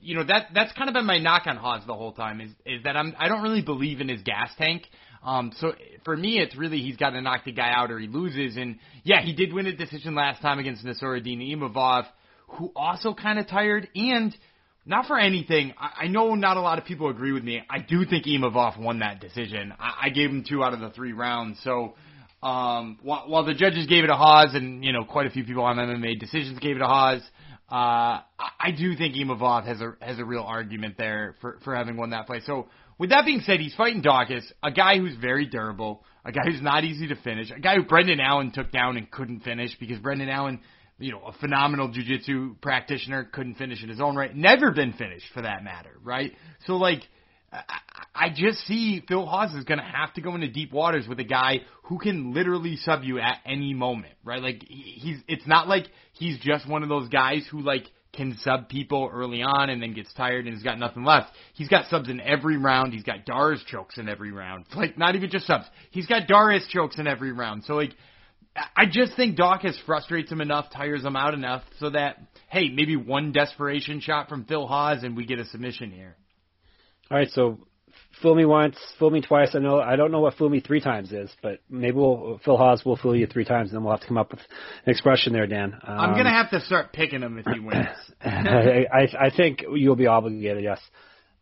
you know that that's kind of been my knock on Hawes the whole time is is that I'm I don't really believe in his gas tank. Um, so for me, it's really he's got to knock the guy out or he loses. And yeah, he did win a decision last time against Nassourdine Imavov, who also kind of tired and not for anything. I, I know not a lot of people agree with me. I do think Imavov won that decision. I, I gave him two out of the three rounds. So um, while, while the judges gave it a Hawes, and you know quite a few people on MMA decisions gave it a Hawes, uh, I I do think Imavov has a has a real argument there for for having won that fight. So with that being said, he's fighting Daukaus, a guy who's very durable, a guy who's not easy to finish, a guy who Brendan Allen took down and couldn't finish because Brendan Allen you know, a phenomenal jujitsu practitioner, couldn't finish in his own right, never been finished for that matter, right? So like, I I just see Phil Hawes is going to have to go into deep waters with a guy who can literally sub you at any moment, right? Like he's, it's not like he's just one of those guys who like can sub people early on and then gets tired and has got nothing left. He's got subs in every round. He's got D'Arce chokes in every round. Like not even just subs. He's got D'Arce chokes in every round. So like I just think Daukaus frustrates him enough, tires him out enough, so that hey, maybe one desperation shot from Phil Hawes and we get a submission here. All right, so fool me once, fool me twice. I know I don't know what fool me three times is, but maybe we'll Phil Hawes will fool you three times, and then we'll have to come up with an expression there, Dan. Um, I'm gonna have to start picking him if he wins. (laughs) I, I think you'll be obligated. Yes.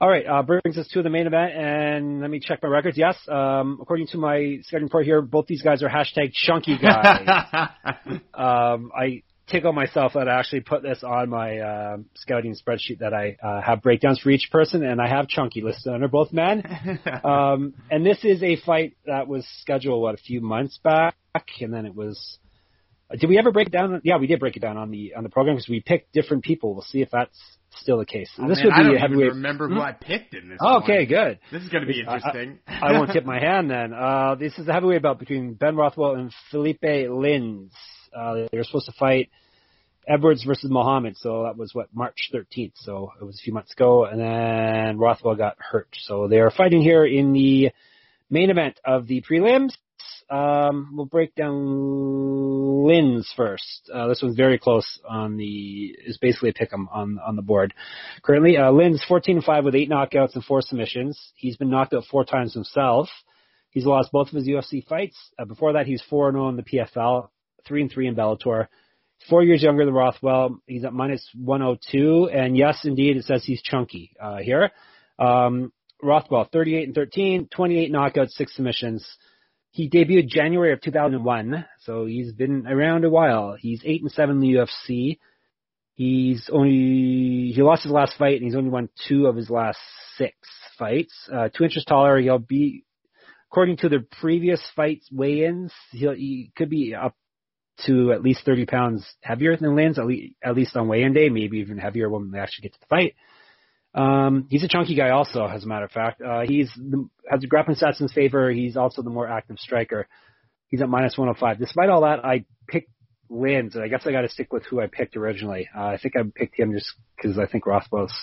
All right, uh, brings us to the main event, and let me check my records. Yes, um, according to my scheduling report here, both these guys are hashtag chunky guys. (laughs) um, I tickle myself that I actually put this on my uh, scouting spreadsheet that I uh, have breakdowns for each person, and I have chunky listed under both men. (laughs) um, and this is a fight that was scheduled what a few months back, and then it was. Did we ever break it down? Yeah, we did break it down on the on the program because we picked different people. We'll see if that's still the case. Oh, this man, would be I don't a heavyweight. Even remember who hmm? I picked in this. Okay, one. good. This is going to be interesting. I, (laughs) I, won't tip my (laughs) hand then. Uh, this is a heavyweight bout between Ben Rothwell and Felipe Lins. Uh, they were supposed to fight Edwards versus Muhammad, so that was what March 13th. So it was a few months ago, and then Rothwell got hurt. So they are fighting here in the main event of the prelims. Um, we'll break down Lins first. Uh, this one's very close on the, is basically a pick on, on the board. Currently, uh, Lins 14 and 5 with 8 knockouts and 4 submissions. He's been knocked out 4 times himself. He's lost both of his UFC fights. Uh, before that, he's 4 0 in the PFL, 3 and 3 in Bellator. Four years younger than Rothwell. He's at minus 102. And yes, indeed, it says he's chunky, uh, here. Um, Rothwell, 38 and 13, 28 knockouts, 6 submissions. He debuted January of 2001, so he's been around a while. He's eight and seven in the UFC. He's only he lost his last fight, and he's only won two of his last six fights. Uh, two inches taller. He'll be, according to the previous fights weigh-ins, he'll, he could be up to at least 30 pounds heavier than Lins, at least, at least on weigh-in day, maybe even heavier when they actually get to the fight. Um, he's a chunky guy also, as a matter of fact. Uh, he's the, has the grappling stats in his favor. He's also the more active striker. He's at minus 105. Despite all that, I picked Lins, and I guess I got to stick with who I picked originally. Uh, I think I picked him just because I think Rothwell's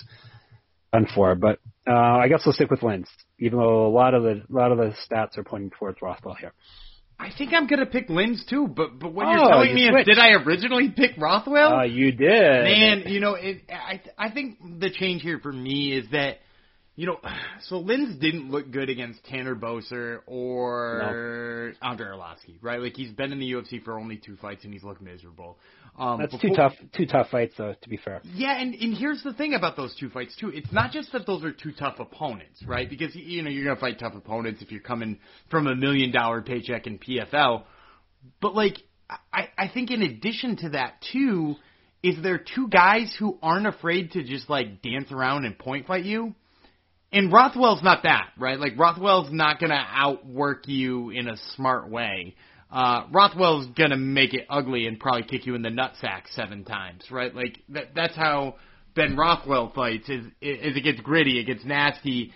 done for. But uh, I guess we'll stick with Lins, even though a lot of the a lot of the stats are pointing towards Rothwell here. I think I'm gonna pick Lins too, but but what Oh, you're telling you me is, did I originally pick Rothwell? Uh, you did. Man, you know, it, I I think the change here for me is that, you know, (sighs) so Lins didn't look good against Tanner Boser or Andrei Arlovsky, right? Like he's been in the UFC for only two fights and he's looked miserable. Um, That's two tough, two tough fights, though. To be fair. yeah, and, and here's the thing about those two fights too. It's not just that those are two tough opponents, right? Because you know you're gonna fight tough opponents if you're coming from a million dollar paycheck in PFL. But like, I I think in addition to that too, is there two guys who aren't afraid to just like dance around and point fight you? And Rothwell's not that, right? Like Rothwell's not gonna outwork you in a smart way. Uh, Rothwell's gonna make it ugly and probably kick you in the nutsack seven times, right? Like that, that's how Ben Rothwell fights. Is, is it gets gritty, it gets nasty,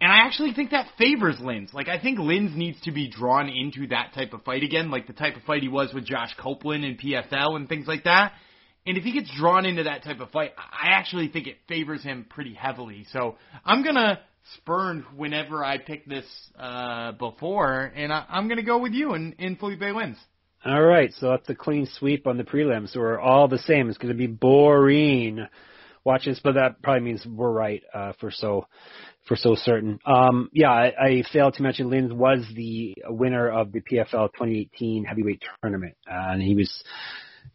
and I actually think that favors Lins. Like I think Lins needs to be drawn into that type of fight again, like the type of fight he was with Josh Copeland in PFL and things like that. And if he gets drawn into that type of fight, I actually think it favors him pretty heavily. So I'm gonna spurn whenever I pick this uh, before, and I, I'm gonna go with you and, and Felipe wins. All right, so that's a clean sweep on the prelims. So we're all the same. It's going to be boring. Watch this, but that probably means we're right uh, for so for so certain. Um, yeah, I, I failed to mention Lins was the winner of the PFL 2018 heavyweight tournament, uh, and he was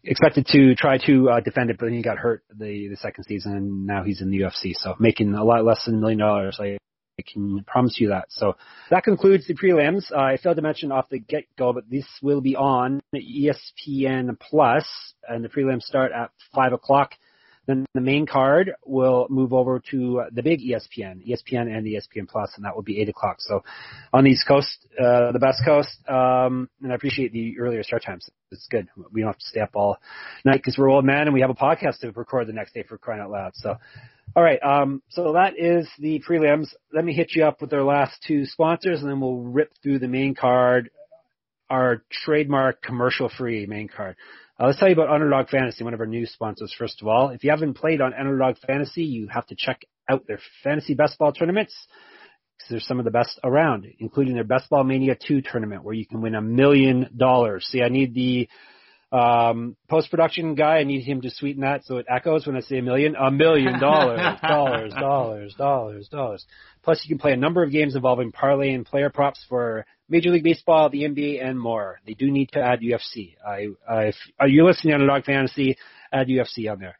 expected to try to uh, defend it, but then he got hurt the the second season, and now he's in the UFC, so making a lot less than a million dollars. I I can promise you that. So that concludes the prelims. Uh, I failed to mention off the get-go, but this will be on ESPN Plus, and the prelims start at five o'clock. Then the main card will move over to the big ESPN, ESPN and ESPN Plus, and that will be eight o'clock. So on the East Coast, uh, the best coast, um, and I appreciate the earlier start times. It's good. We don't have to stay up all night because we're old men and we have a podcast to record the next day for crying out loud. So, all right. Um, so that is the prelims. Let me hit you up with our last two sponsors, and then we'll rip through the main card, our trademark commercial-free main card. Uh, let's tell you about Underdog Fantasy, one of our new sponsors. First of all, if you haven't played on Underdog Fantasy, you have to check out their fantasy best ball tournaments because they're some of the best around, including their Best Ball Mania 2 tournament where you can win a million dollars. See, I need the um, post production guy. I need him to sweeten that so it echoes when I say a million. A million dollars, (laughs) dollars, dollars, dollars, dollars. Plus, you can play a number of games involving parlay and player props for Major League Baseball, the NBA, and more. They do need to add UFC. I, I, if are you listening to Underdog Fantasy? Add UFC on there.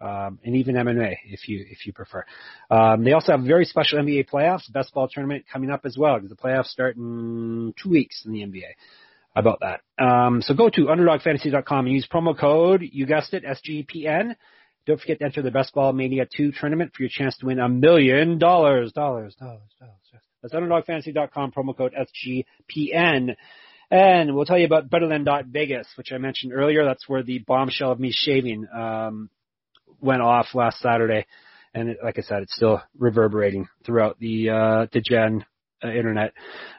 Um, and even MMA if you if you prefer. Um, they also have very special NBA playoffs, best ball tournament coming up as well because the playoffs start in two weeks in the NBA. About that? Um, so go to underdogfantasy.com and use promo code you guessed it SGPN. Don't forget to enter the Best Ball Mania 2 tournament for your chance to win a million dollars, dollars, dollars, dollars. That's underdogfantasy.com promo code SGPN. And we'll tell you about BetterThan.Vegas, which I mentioned earlier. That's where the bombshell of me shaving um, went off last Saturday, and it, like I said, it's still reverberating throughout the uh, the Gen uh, internet.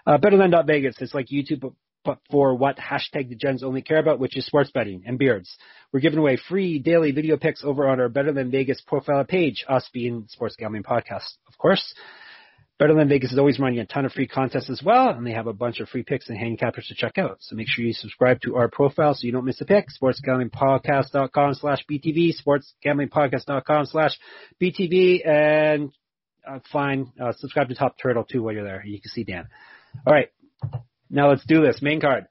Uh, BetterThan.Vegas, it's like YouTube, but, for what hashtag the Gens only care about, which is sports betting and beards. We're giving away free daily video picks over on our Better Than Vegas profile page, us being Sports Gambling Podcast, of course. Better Than Vegas is always running a ton of free contests as well, and they have a bunch of free picks and handicappers to check out. So make sure you subscribe to our profile so you don't miss a pick. SportsGamblingPodcast.com slash BTV, SportsGamblingPodcast.com slash BTV, and uh, fine, uh, subscribe to Top Turtle too while you're there. You can see Dan. All right, now let's do this. Main card.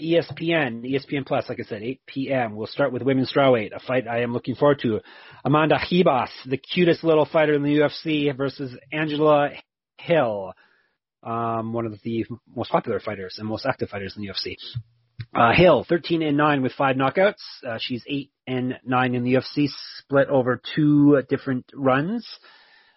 ESPN, ESPN Plus, like I said, 8 p.m. We'll start with women's strawweight, a fight I am looking forward to. Amanda Ribas, the cutest little fighter in the UFC, versus Angela Hill, um, one of the most popular fighters and most active fighters in the UFC. Uh, Hill, 13 and 9 with five knockouts. Uh, she's 8 and 9 in the UFC, split over two different runs.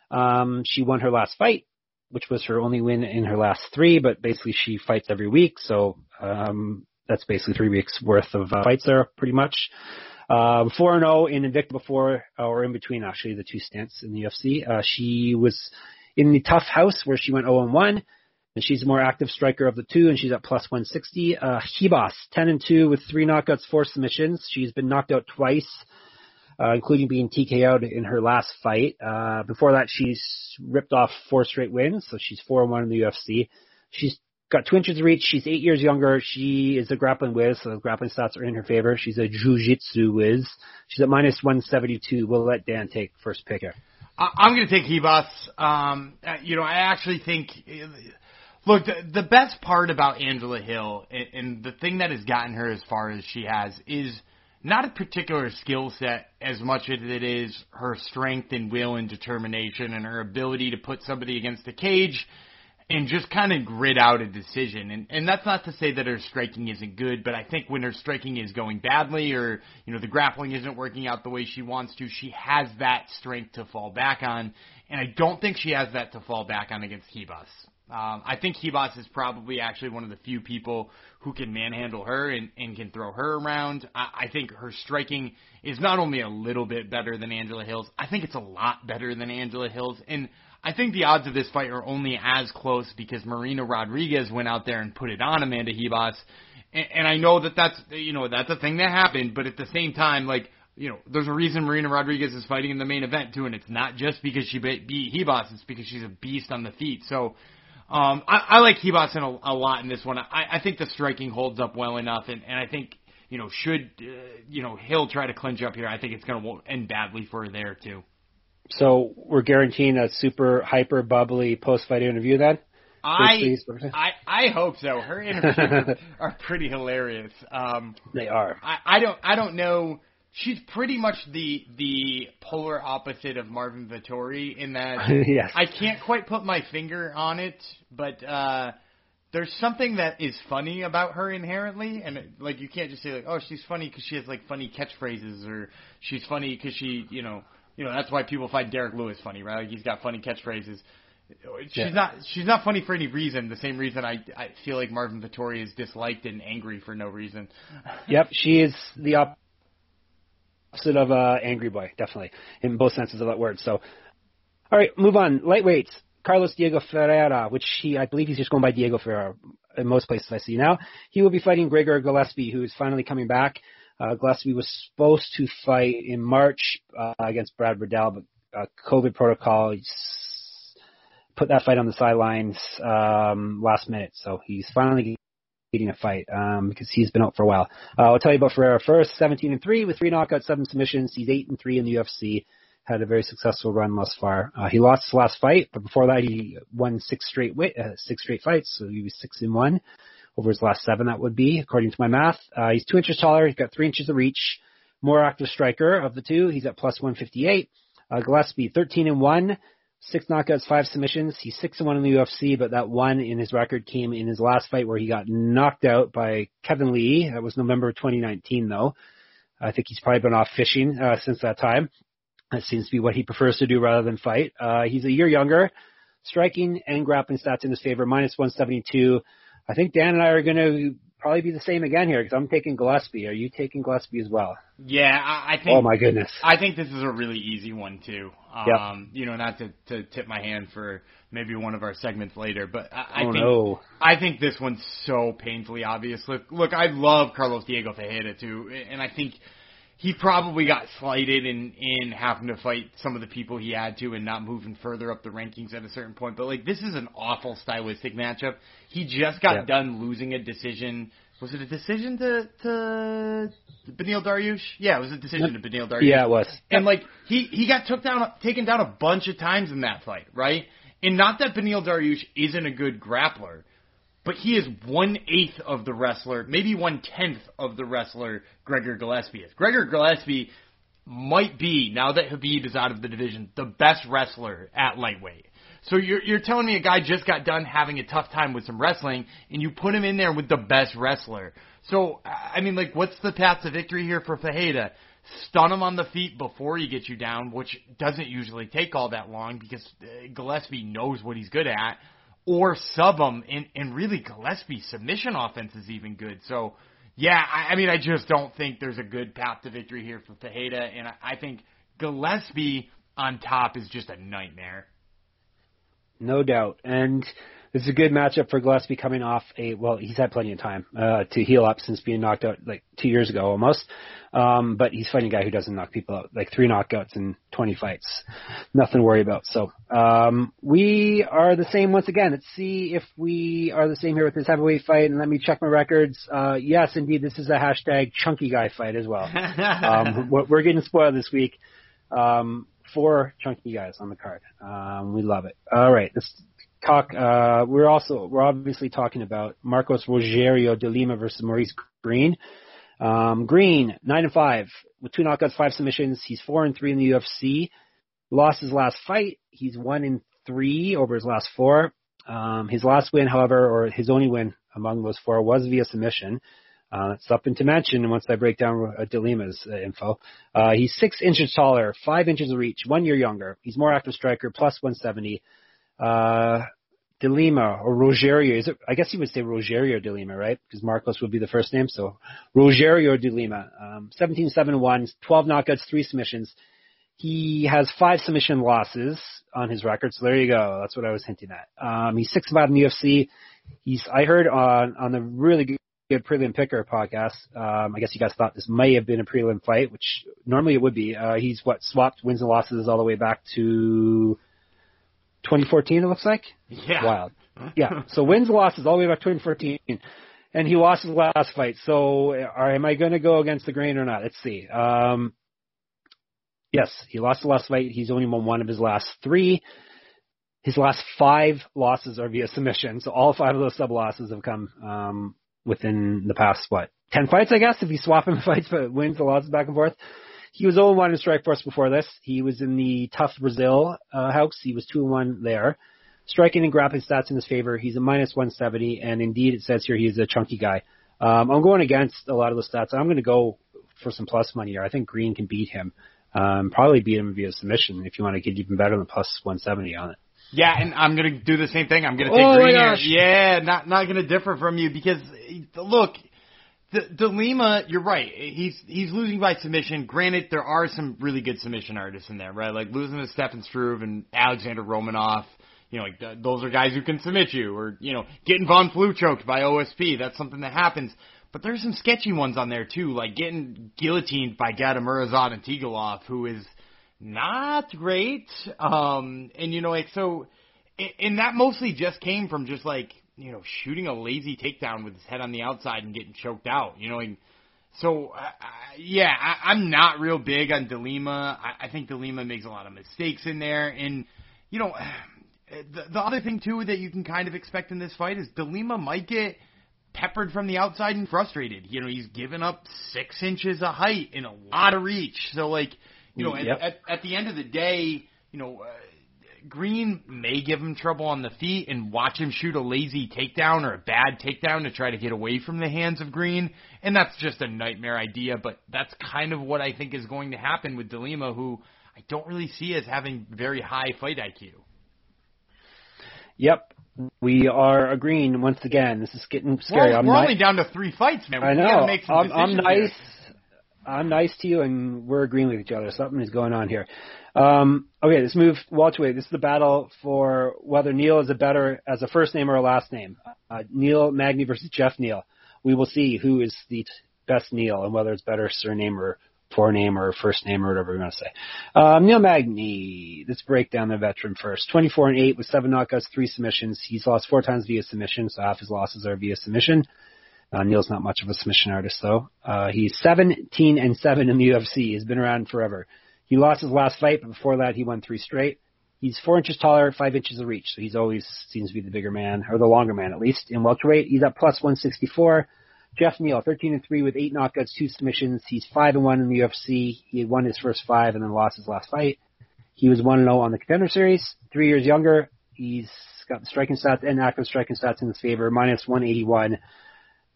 Um, she won her last fight, which was her only win in her last three, but basically she fights every week, so um, that's basically three weeks worth of uh, fights there, pretty much. Um, 4 and 0 in Invicta before, or in between actually the two stints in the UFC. Uh, she was in the tough house where she went 0 and 1, and she's the more active striker of the two, and she's at plus 160. Uh, Ribas, 10 and 2 with three knockouts, four submissions. She's been knocked out twice uh, including being TKO'd in her last fight. Uh, before that, she's ripped off four straight wins, so she's four and one in the UFC. She's got two inches reach. She's eight years younger. She is a grappling whiz, so the grappling stats are in her favor. She's a jiu-jitsu whiz. She's at minus 172. We'll let Dan take first pick here. I'm going to take Ribas. Um, you know, I actually think. Look, the, the best part about Angela Hill and, and the thing that has gotten her as far as she has is not a particular skill set as much as it is her strength and will and determination and her ability to put somebody against the cage and just kind of grit out a decision. And and that's not to say that her striking isn't good, but I think when her striking is going badly or you know the grappling isn't working out the way she wants to, she has that strength to fall back on, and I don't think she has that to fall back on against Ribas. Um, I think Ribas is probably actually one of the few people who can manhandle her and, and can throw her around. I, I think her striking is not only a little bit better than Angela Hill's, I think it's a lot better than Angela Hill's. And I think the odds of this fight are only as close because Marina Rodriguez went out there and put it on Amanda Ribas, and, and I know that that's you know that's a thing that happened, but at the same time, like you know, there's a reason Marina Rodriguez is fighting in the main event too, and it's not just because she beat Ribas, it's because she's a beast on the feet. So. Um, I, I like Ribas a, a lot in this one. I, I think the striking holds up well enough, and, and I think you know should uh, you know Hill try to clinch up here, I think it's going to end badly for her there too. So we're guaranteeing a super hyper bubbly post fight interview then. I, I I hope so. Her interviews (laughs) are pretty hilarious. Um, they are. I, I don't I don't know. She's pretty much the the polar opposite of Marvin Vettori in that (laughs) yes. I can't quite put my finger on it, but uh there's something that is funny about her inherently, and it, like you can't just say like, oh, she's funny because she has like funny catchphrases, or she's funny because she, you know, you know that's why people find Derrick Lewis funny, right? Like he's got funny catchphrases. She's yeah. not she's not funny for any reason. The same reason I I feel like Marvin Vettori is disliked and angry for no reason. Yep, she is the opposite of uh, angry boy, definitely in both senses of that word. So, all right, move on. Lightweights. Carlos Diego Ferreira, which he I believe he's just going by Diego Ferreira in most places I see now. He will be fighting Gregor Gillespie, who is finally coming back. Uh, Gillespie was supposed to fight in March uh, against Brad Riddell, but uh, COVID protocol put that fight on the sidelines um, last minute. So he's finally getting a fight um, because he's been out for a while. Uh, I'll tell you about Ferreira first. 17 and three with three knockouts, seven submissions. He's eight and three in the UFC. Had a very successful run thus far. Uh, he lost his last fight, but before that he won six straight uh, six straight fights. So he was six and one over his last seven, that would be, according to my math. Uh, he's two inches taller. He's got three inches of reach. More active striker of the two. He's at plus 158. Uh, Gillespie, 13 and 1, six knockouts, five submissions. He's 6 and 1 in the UFC, but that one in his record came in his last fight where he got knocked out by Kevin Lee. That was November 2019, though. I think he's probably been off fishing uh, since that time. That seems to be what he prefers to do rather than fight. Uh, he's a year younger. Striking and grappling stats in his favor, minus 172. I think Dan and I are going to probably be the same again here because I'm taking Gillespie. Are you taking Gillespie as well? Yeah, I, I think. Oh my goodness. I think this is a really easy one too. Um, yep. You know, not to, to tip my hand for maybe one of our segments later, but I, I oh, think no. I think this one's so painfully obvious. Look, look, I love Carlos Diego Ferreira too, and I think he probably got slighted in in having to fight some of the people he had to and not moving further up the rankings at a certain point. But like this is an awful stylistic matchup. He just got done losing a decision. Was it a decision to to Beneil Dariush? Yeah, it was a decision to Beneil Dariush. Yeah, it was. And like he he got took down taken down a bunch of times in that fight, right? And not that Beneil Dariush isn't a good grappler, but he is one eighth of the wrestler, maybe one tenth of the wrestler Gregor Gillespie is. Gregor Gillespie might be now that Khabib is out of the division the best wrestler at lightweight. So you're you're telling me a guy just got done having a tough time with some wrestling, and you put him in there with the best wrestler. So I mean, like, what's the path to victory here for Ferreira? Stun him on the feet before he gets you down, which doesn't usually take all that long because uh, Gillespie knows what he's good at or sub them. And, and really, Gillespie's submission offense is even good. So, yeah, I, I mean, I just don't think there's a good path to victory here for Ferreira. And I, I think Gillespie on top is just a nightmare. No doubt. And This is a good matchup for Gillespie coming off a well, he's had plenty of time uh, to heal up since being knocked out like two years ago almost. Um, but he's fighting a guy who doesn't knock people out, like three knockouts in 20 fights. Nothing to worry about. So um, we are the same once again. Let's see if we are the same here with this heavyweight fight. And let me check my records. Uh, yes, indeed, this is a hashtag chunky guy fight as well. (laughs) um, we're getting spoiled this week. Um, four chunky guys on the card. Um, we love it. All right, let's talk. Uh, we're also we're obviously talking about Marcos Rogerio de Lima versus Maurice Greene. Um, Greene nine and five with two knockouts, five submissions. He's four and three in the UFC. Lost his last fight. He's one in three over his last four. Um, his last win, however, or his only win among those four was via submission. Uh, something to mention once I break down uh, DeLima's uh, info. Uh, he's six inches taller, five inches of reach, one year younger. He's more active striker, plus 170. Uh, DeLima or Rogerio, is it, I guess you would say Rogerio DeLima, right? Because Marcos would be the first name. So Rogerio DeLima, um, 17-7-1, 12 knockouts, three submissions. He has five submission losses on his record. So there you go. That's what I was hinting at. Um, he's six five in the UFC. He's, I heard on, on the really good good prelim picker podcast. Um, I guess you guys thought this may have been a prelim fight, which normally it would be. Uh, he's what swapped wins and losses all the way back to 2014. It looks like. Yeah. Wild. (laughs) Yeah. So wins losses all the way back to 2014, and he lost his last fight. So, are, am I going to go against the grain or not? Let's see. Um, yes, he lost the last fight. He's only won one of his last three. His last five losses are via submission, so all five of those sub losses have come um, within the past what ten fights, I guess, if you swap him (laughs) fights but wins the losses back and forth. He was 0 1 in Strikeforce before this. He was in the Tough Brazil uh, house. He was 2 1 there. Striking and grappling stats in his favor. He's a minus 170, and indeed it says here he's a chunky guy. Um, I'm going against a lot of those stats. I'm going to go for some plus money here. I think Greene can beat him. Um, probably beat him via submission if you want to get even better than plus 170 on it. Yeah, and I'm gonna do the same thing. I'm gonna take oh Greene here. Yeah, not not gonna differ from you because look, the Lima, you're right. He's he's losing by submission. Granted, there are some really good submission artists in there, right? Like losing to Stefan Struve and Alexander Romanov. You know, like those are guys who can submit you, or you know, getting Von Flue choked by OSP. That's something that happens. But there's some sketchy ones on there too, like getting guillotined by Gadzhimurad Antigulov, who is not great. Um, and you know, like so, and that mostly just came from just like you know shooting a lazy takedown with his head on the outside and getting choked out. You know, and so uh, yeah, I, I'm not real big on Delima. I, I think Delima makes a lot of mistakes in there, and you know. (sighs) The, the other thing too that you can kind of expect in this fight is Delima might get peppered from the outside and frustrated. You know, he's given up six inches of height and a lot of reach. So like, you know, Yep. at, at, at the end of the day, you know, uh, Greene may give him trouble on the feet and watch him shoot a lazy takedown or a bad takedown to try to get away from the hands of Greene. And that's just a nightmare idea, but that's kind of what I think is going to happen with Delima, who I don't really see as having very high fight IQ. Yep. We are agreeing once again. This is getting scary. We're, I'm we're ni- only down to three fights, man. I We gotta know. make some I'm, I'm decisions here. I'm nice to you, and we're agreeing with each other. Something is going on here. Um, okay, let's move welterweight. This is the battle for whether Neil is a better as a first name or a last name. Uh, Neil Magny versus Jeff Neal. We will see who is the best Neil and whether it's better surname or forename or first name or whatever you want to say. Um, Neil Magny. Let's break down the veteran first. 24 and 8 with seven knockouts, three submissions. He's lost four times via submission, so half his losses are via submission. Uh, Neil's not much of a submission artist though. Uh, he's 17 and 7 in the UFC. He's been around forever. He lost his last fight, but before that he won three straight. He's four inches taller, five inches of reach, so he's always seems to be the bigger man, or the longer man at least. In welterweight, he's at plus 164. Jeff Neal, 13 and 3 with eight knockouts, two submissions. He's 5 and 1 in the UFC. He had won his first five and then lost his last fight. He was 1 0 on the contender series, three years younger. He's got the striking stats and active striking stats in his favor, minus 181.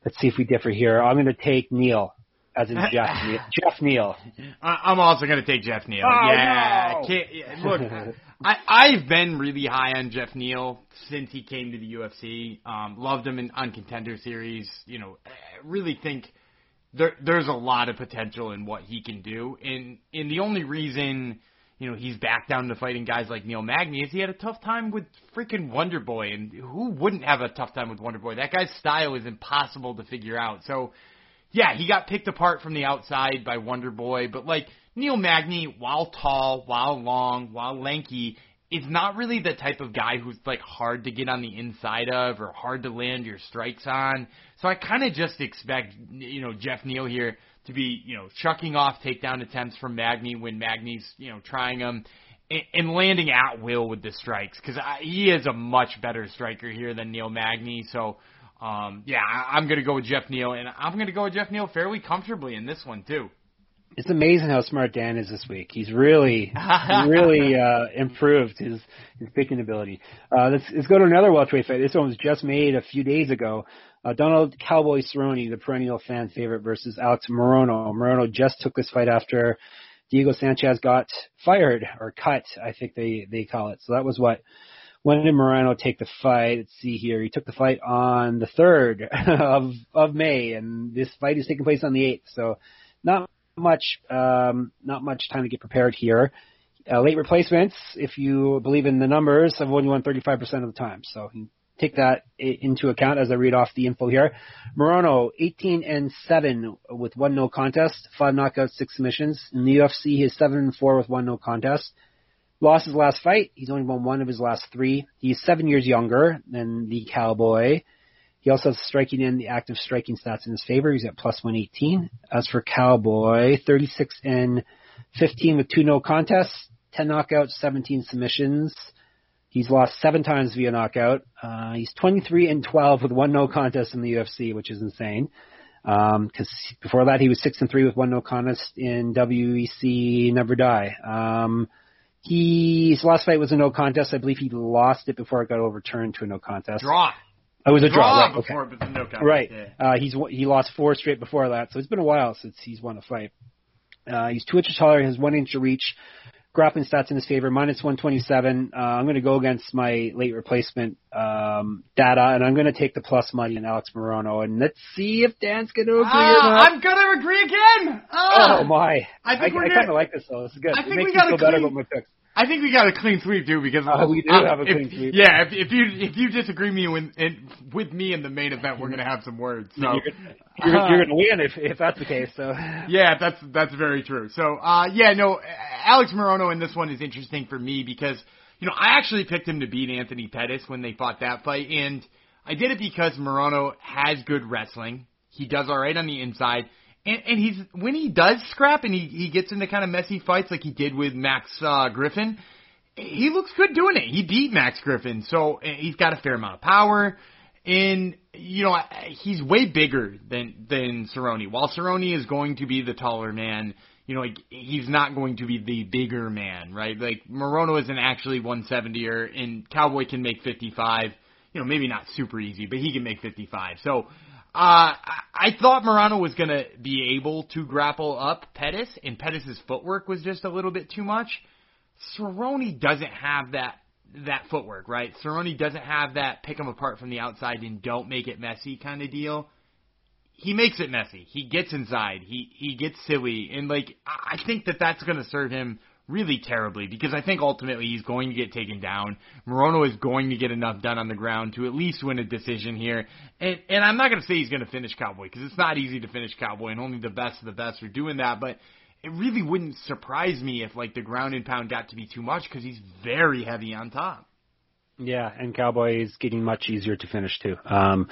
Let's see if we differ here. I'm going to take Neil. as in (laughs) Jeff Neal. Jeff Neal. I, I'm also going to take Jeff Neal. Oh, yeah, no. yeah, look, (laughs) I, I've been really high on Jeff Neal since he came to the UFC. Um, loved him in, on Contender Series. You know, I really think there, there's a lot of potential in what he can do. And and the only reason you know, he's back down to fighting guys like Neil Magny is he had a tough time with freaking Wonder Boy and who wouldn't have a tough time with Wonder Boy? That guy's style is impossible to figure out. So yeah, he got picked apart from the outside by Wonder Boy, but like Neil Magny, while tall, while long, while lanky, is not really the type of guy who's like hard to get on the inside of or hard to land your strikes on. So I kind of just expect, you know, Jeff Neal here to be, you know, chucking off takedown attempts from Magny when Magny's, you know, trying them and, and landing at will with the strikes because he is a much better striker here than Neil Magny. So, um, yeah, I, I'm going to go with Jeff Neal, and I'm going to go with Jeff Neal fairly comfortably in this one too. It's amazing how smart Dan is this week. He's really, really (laughs) uh, improved his his picking ability. Uh, let's let's go to another welterweight fight. This one was just made a few days ago. Uh, Donald Cowboy Cerrone, the perennial fan favorite, versus Alex Morono. Morono just took this fight after Diego Sanchez got fired or cut, I think they they call it. So that was what. When did Morono take the fight? Let's see here. He took the fight on the third (laughs) of of May, and this fight is taking place on the eighth. So not much um, not much time to get prepared here. Uh, late replacements, if you believe in the numbers, have only won 35% of the time. So take that into account as I read off the info here. Morono, 18 and 7 with one no contest, five knockouts, six submissions. In the UFC, he's 7 and 4 with one no contest. Lost his last fight. He's only won one of his last three. He's seven years younger than the Cowboy. He also has striking in the active striking stats in his favor. He's at plus 118. As for Cowboy, 36 and 15 with two no contests, 10 knockouts, 17 submissions. He's lost seven times via knockout. Uh, he's 23 and 12 with one no contest in the UFC, which is insane. Because um, before that, he was six and three with one no contest in WEC Never Die. Um, he, his last fight was a no contest. I believe he lost it before it got overturned to a no contest. Draw. Oh, it was a draw, draw right? Before, okay. no contest. Right. Yeah. Uh, he's he lost four straight before that, so it's been a while since he's won a fight. Uh, he's two inches taller, has one inch of reach, grappling stats in his favor, minus 127. Uh, I'm going to go against my late replacement um, data, and I'm going to take the plus money in Alex Morono, and let's see if Dan's going to agree Ah, or not. I'm gonna agree again. Ah. Oh my! I think we're I kind of like this though. This is good. I it think makes we got a feel better clean- about my picks. I think we got a clean sweep too because Oh, we do uh, have a if- clean sweep. Yeah, if, if you if you disagree me with in, with me in the main event, we're gonna have some words. So You're, you're, you're going to win if if that's the case. So yeah, that's that's very true. So uh yeah, no, Alex Morono in this one is interesting for me because you know I actually picked him to beat Anthony Pettis when they fought that fight, and I did it because Morono has good wrestling. He does all right on the inside. And, and he's when he does scrap and he, he gets into kind of messy fights like he did with Max uh, Griffin, he looks good doing it. He beat Max Griffin, so uh, he's got a fair amount of power. And you know he's way bigger than than Cerrone. While Cerrone is going to be the taller man, you know like, he's not going to be the bigger man, right? Like Morono isn't actually 170er, and Cowboy can make 55. You know maybe not super easy, but he can make 55. So. Uh, I thought Morono was going to be able to grapple up Pettis, and Pettis' footwork was just a little bit too much. Cerrone doesn't have that that footwork, right? Cerrone doesn't have that pick him apart from the outside and don't make it messy kind of deal. He makes it messy. He gets inside. He he gets silly, and like I think that that's going to serve him really terribly because I think ultimately he's going to get taken down. Morono is going to get enough done on the ground to at least win a decision here. And and I'm not going to say he's going to finish Cowboy because it's not easy to finish Cowboy and only the best of the best are doing that, but it really wouldn't surprise me if like the ground and pound got to be too much because he's very heavy on top. Yeah, and Cowboy is getting much easier to finish too. Um,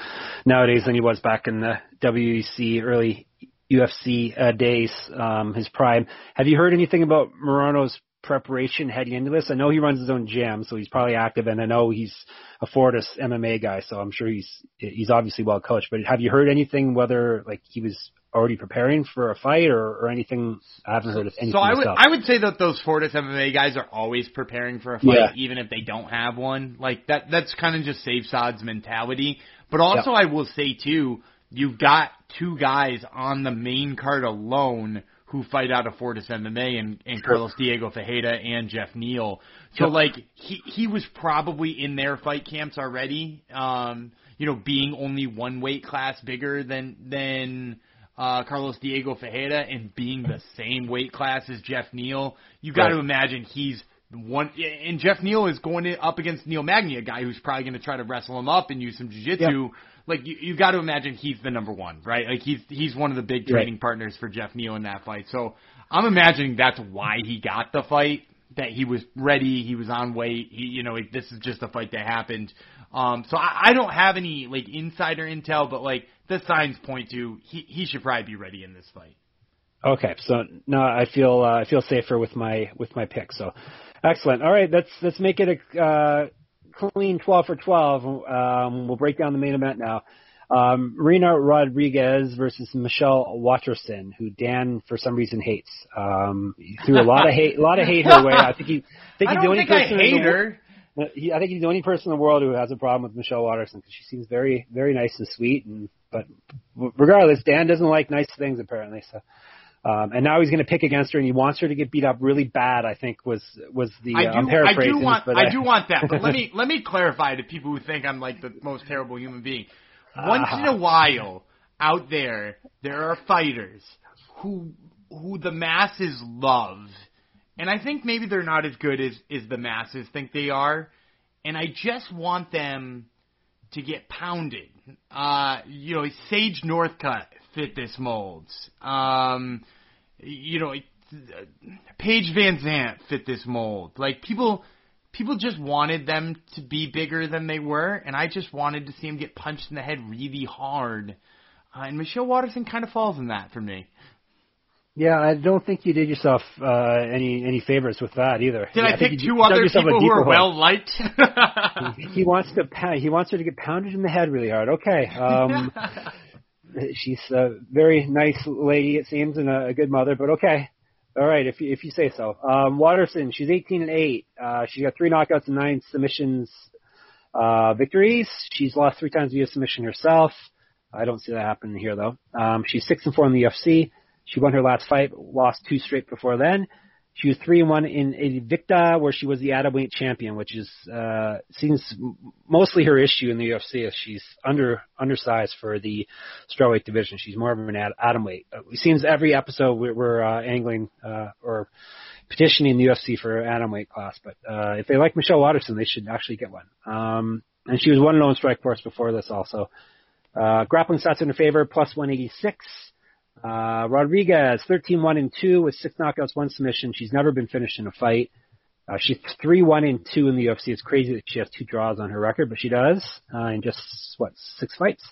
nowadays than he was back in the WEC early UFC uh, days, um, his prime. Have you heard anything about Morono's preparation heading into this? I know he runs his own gym, so he's probably active, and I know he's a Fortis MMA guy, so I'm sure he's he's obviously well coached. But have you heard anything whether like he was already preparing for a fight or, or anything? I haven't heard of anything. So I would. I would say that those Fortis MMA guys are always preparing for a fight, Yeah. even if they don't have one. Like that that's kind of just Sayif Saud mentality. But also I will say too, you've got two guys on the main card alone who fight out of Fortis MMA and, and Sure. Carlos Diego Ferreira and Jeff Neal. So Yep. like he he was probably in their fight camps already. Um, you know, being only one weight class bigger than than uh, Carlos Diego Ferreira and being the same weight class as Jeff Neal, you got to imagine he's one. And Jeff Neal is going up against Neil Magny, a guy who's probably going to try to wrestle him up and use some jiu-jitsu. Like you, you got to imagine he's the number one, right? Like he's he's one of the big Right. training partners for Jeff Neal in that fight. So I'm imagining that's why he got the fight. That he was ready, he was on weight. He, you know, this is just a fight that happened. Um, so I, I don't have any like insider intel, but like the signs point to he he should probably be ready in this fight. Okay, so no, I feel uh, I feel safer with my with my pick. So excellent. All right, let's let's make it a uh, clean twelve for twelve. Um, we'll break down the main event now. Um, Marina Rodriguez versus Michelle Waterson, who Dan for some reason hates. Um, he threw a lot of hate, a lot of hate her way. I think he, I think (laughs) I he's the only think I person in the, her. Uh, He, I think he's the only person in the world who has a problem with Michelle Waterson because she seems very, very nice and sweet. And but regardless, Dan doesn't like nice things apparently. So, um, and now he's going to pick against her, and he wants her to get beat up really bad. I think was was the I uh, do, I'm I paraphrasing, do want, but I do want that. But let me (laughs) let me clarify to people who think I'm like the most terrible human being. Once in a while, out there, there are fighters who who the masses love, and I think maybe they're not as good as as the masses think they are, and I just want them to get pounded. Uh, you know, Sage Northcutt fit this mold. Um, you know, Paige Van Zant fit this mold. Like people, people just wanted them to be bigger than they were, and I just wanted to see them get punched in the head really hard. Uh, and Michelle Waterson kind of falls in that for me. yeah, I don't think you did yourself uh, any any favors with that either. Did Yeah, I, think pick two other people who are well liked? he wants to he wants her to get pounded in the head really hard. Okay. (laughs) Um she's a very nice lady it seems and a, a good mother, but okay. All right, if you if you say so. Um Waterson, she's 18 and 8. Uh she got 3 knockouts and 9 submissions uh victories. She's lost 3 times via submission herself. I don't see that happening here though. Um she's 6 and 4 in the UFC. She won her last fight, lost two straight before then. She was three and one in Invicta, where she was the atomweight champion, which is uh, seems mostly her issue in the UFC. Is she's under undersized for the strawweight division. She's more of an at- atomweight. Uh, it seems every episode we're, we're uh, angling uh, or petitioning the UFC for atomweight class. But uh, if they like Michelle Waterson, they should actually get one. Um, and she was one in strike force before this also. Uh, grappling stats in her favor, plus 186. Uh, Rodriguez, 13-1 and 2 with six knockouts, one submission. She's never been finished in a fight. Uh, she's 3-1 and 2 in the UFC. It's crazy that she has two draws on her record, but she does, uh, in just, what, six fights.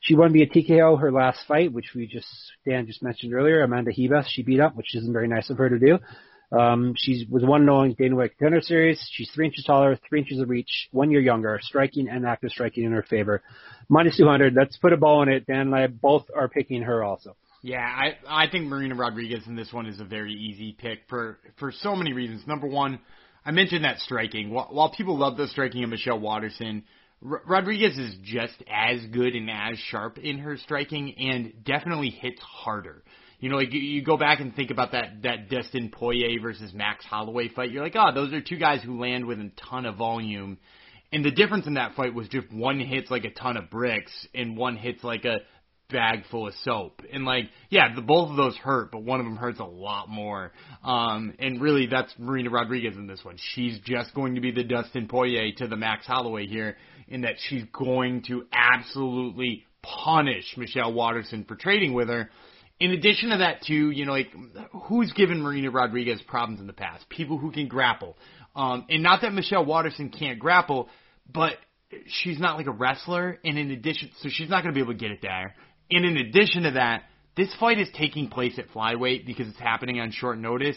She won via TKO her last fight, which we just, Dan just mentioned earlier, Amanda Ribas, she beat up, which isn't very nice of her to do. Um, she was one in Dana White Contender Series. She's three inches taller, three inches of reach, one year younger, striking and active striking in her favor. Minus 200. Let's put a ball in it. Dan and I both are picking her also. Yeah, I I think Marina Rodriguez in this one is a very easy pick for for so many reasons. Number one, I mentioned that striking. While, while people love the striking of Michelle Waterson, R- Rodriguez is just as good and as sharp in her striking, and definitely hits harder. You know, like you, you go back and think about that that Dustin Poirier versus Max Holloway fight. You're like, oh, those are two guys who land with a ton of volume. And the difference in that fight was just one hits like a ton of bricks and one hits like a bag full of soap. And like, yeah, the both of those hurt, but one of them hurts a lot more. Um, and really, that's Marina Rodriguez in this one. She's just going to be the Dustin Poirier to the Max Holloway here, in that she's going to absolutely punish Michelle Waterson for trading with her. In addition to that, too, you know, like who's given Marina Rodriguez problems in the past? People who can grapple. Um, and not that Michelle Waterson can't grapple, but she's not like a wrestler. And in addition, so she's not going to be able to get it there. And in addition to that, this fight is taking place at flyweight because it's happening on short notice.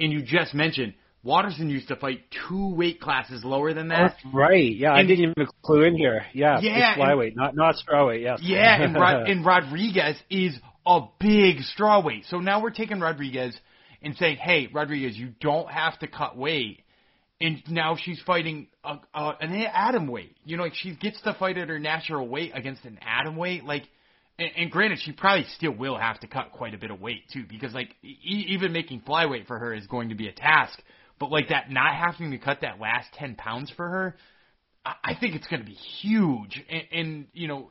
And you just mentioned Waterson used to fight two weight classes lower than that. That's right. Yeah, I didn't even clue in here. Yeah, Yeah, flyweight, not not strawweight. Yes. Yeah, and, Rod- (laughs) and Rodriguez is a big strawweight. So now we're taking Rodriguez and saying, hey, Rodriguez, you don't have to cut weight. And now she's fighting a, a, an atom weight. You know, like she gets to fight at her natural weight against an atom weight. Like, and, and granted, she probably still will have to cut quite a bit of weight too, because like e- even making flyweight for her is going to be a task. But like that, not having to cut that last ten pounds for her, I I think it's going to be huge. And, and you know,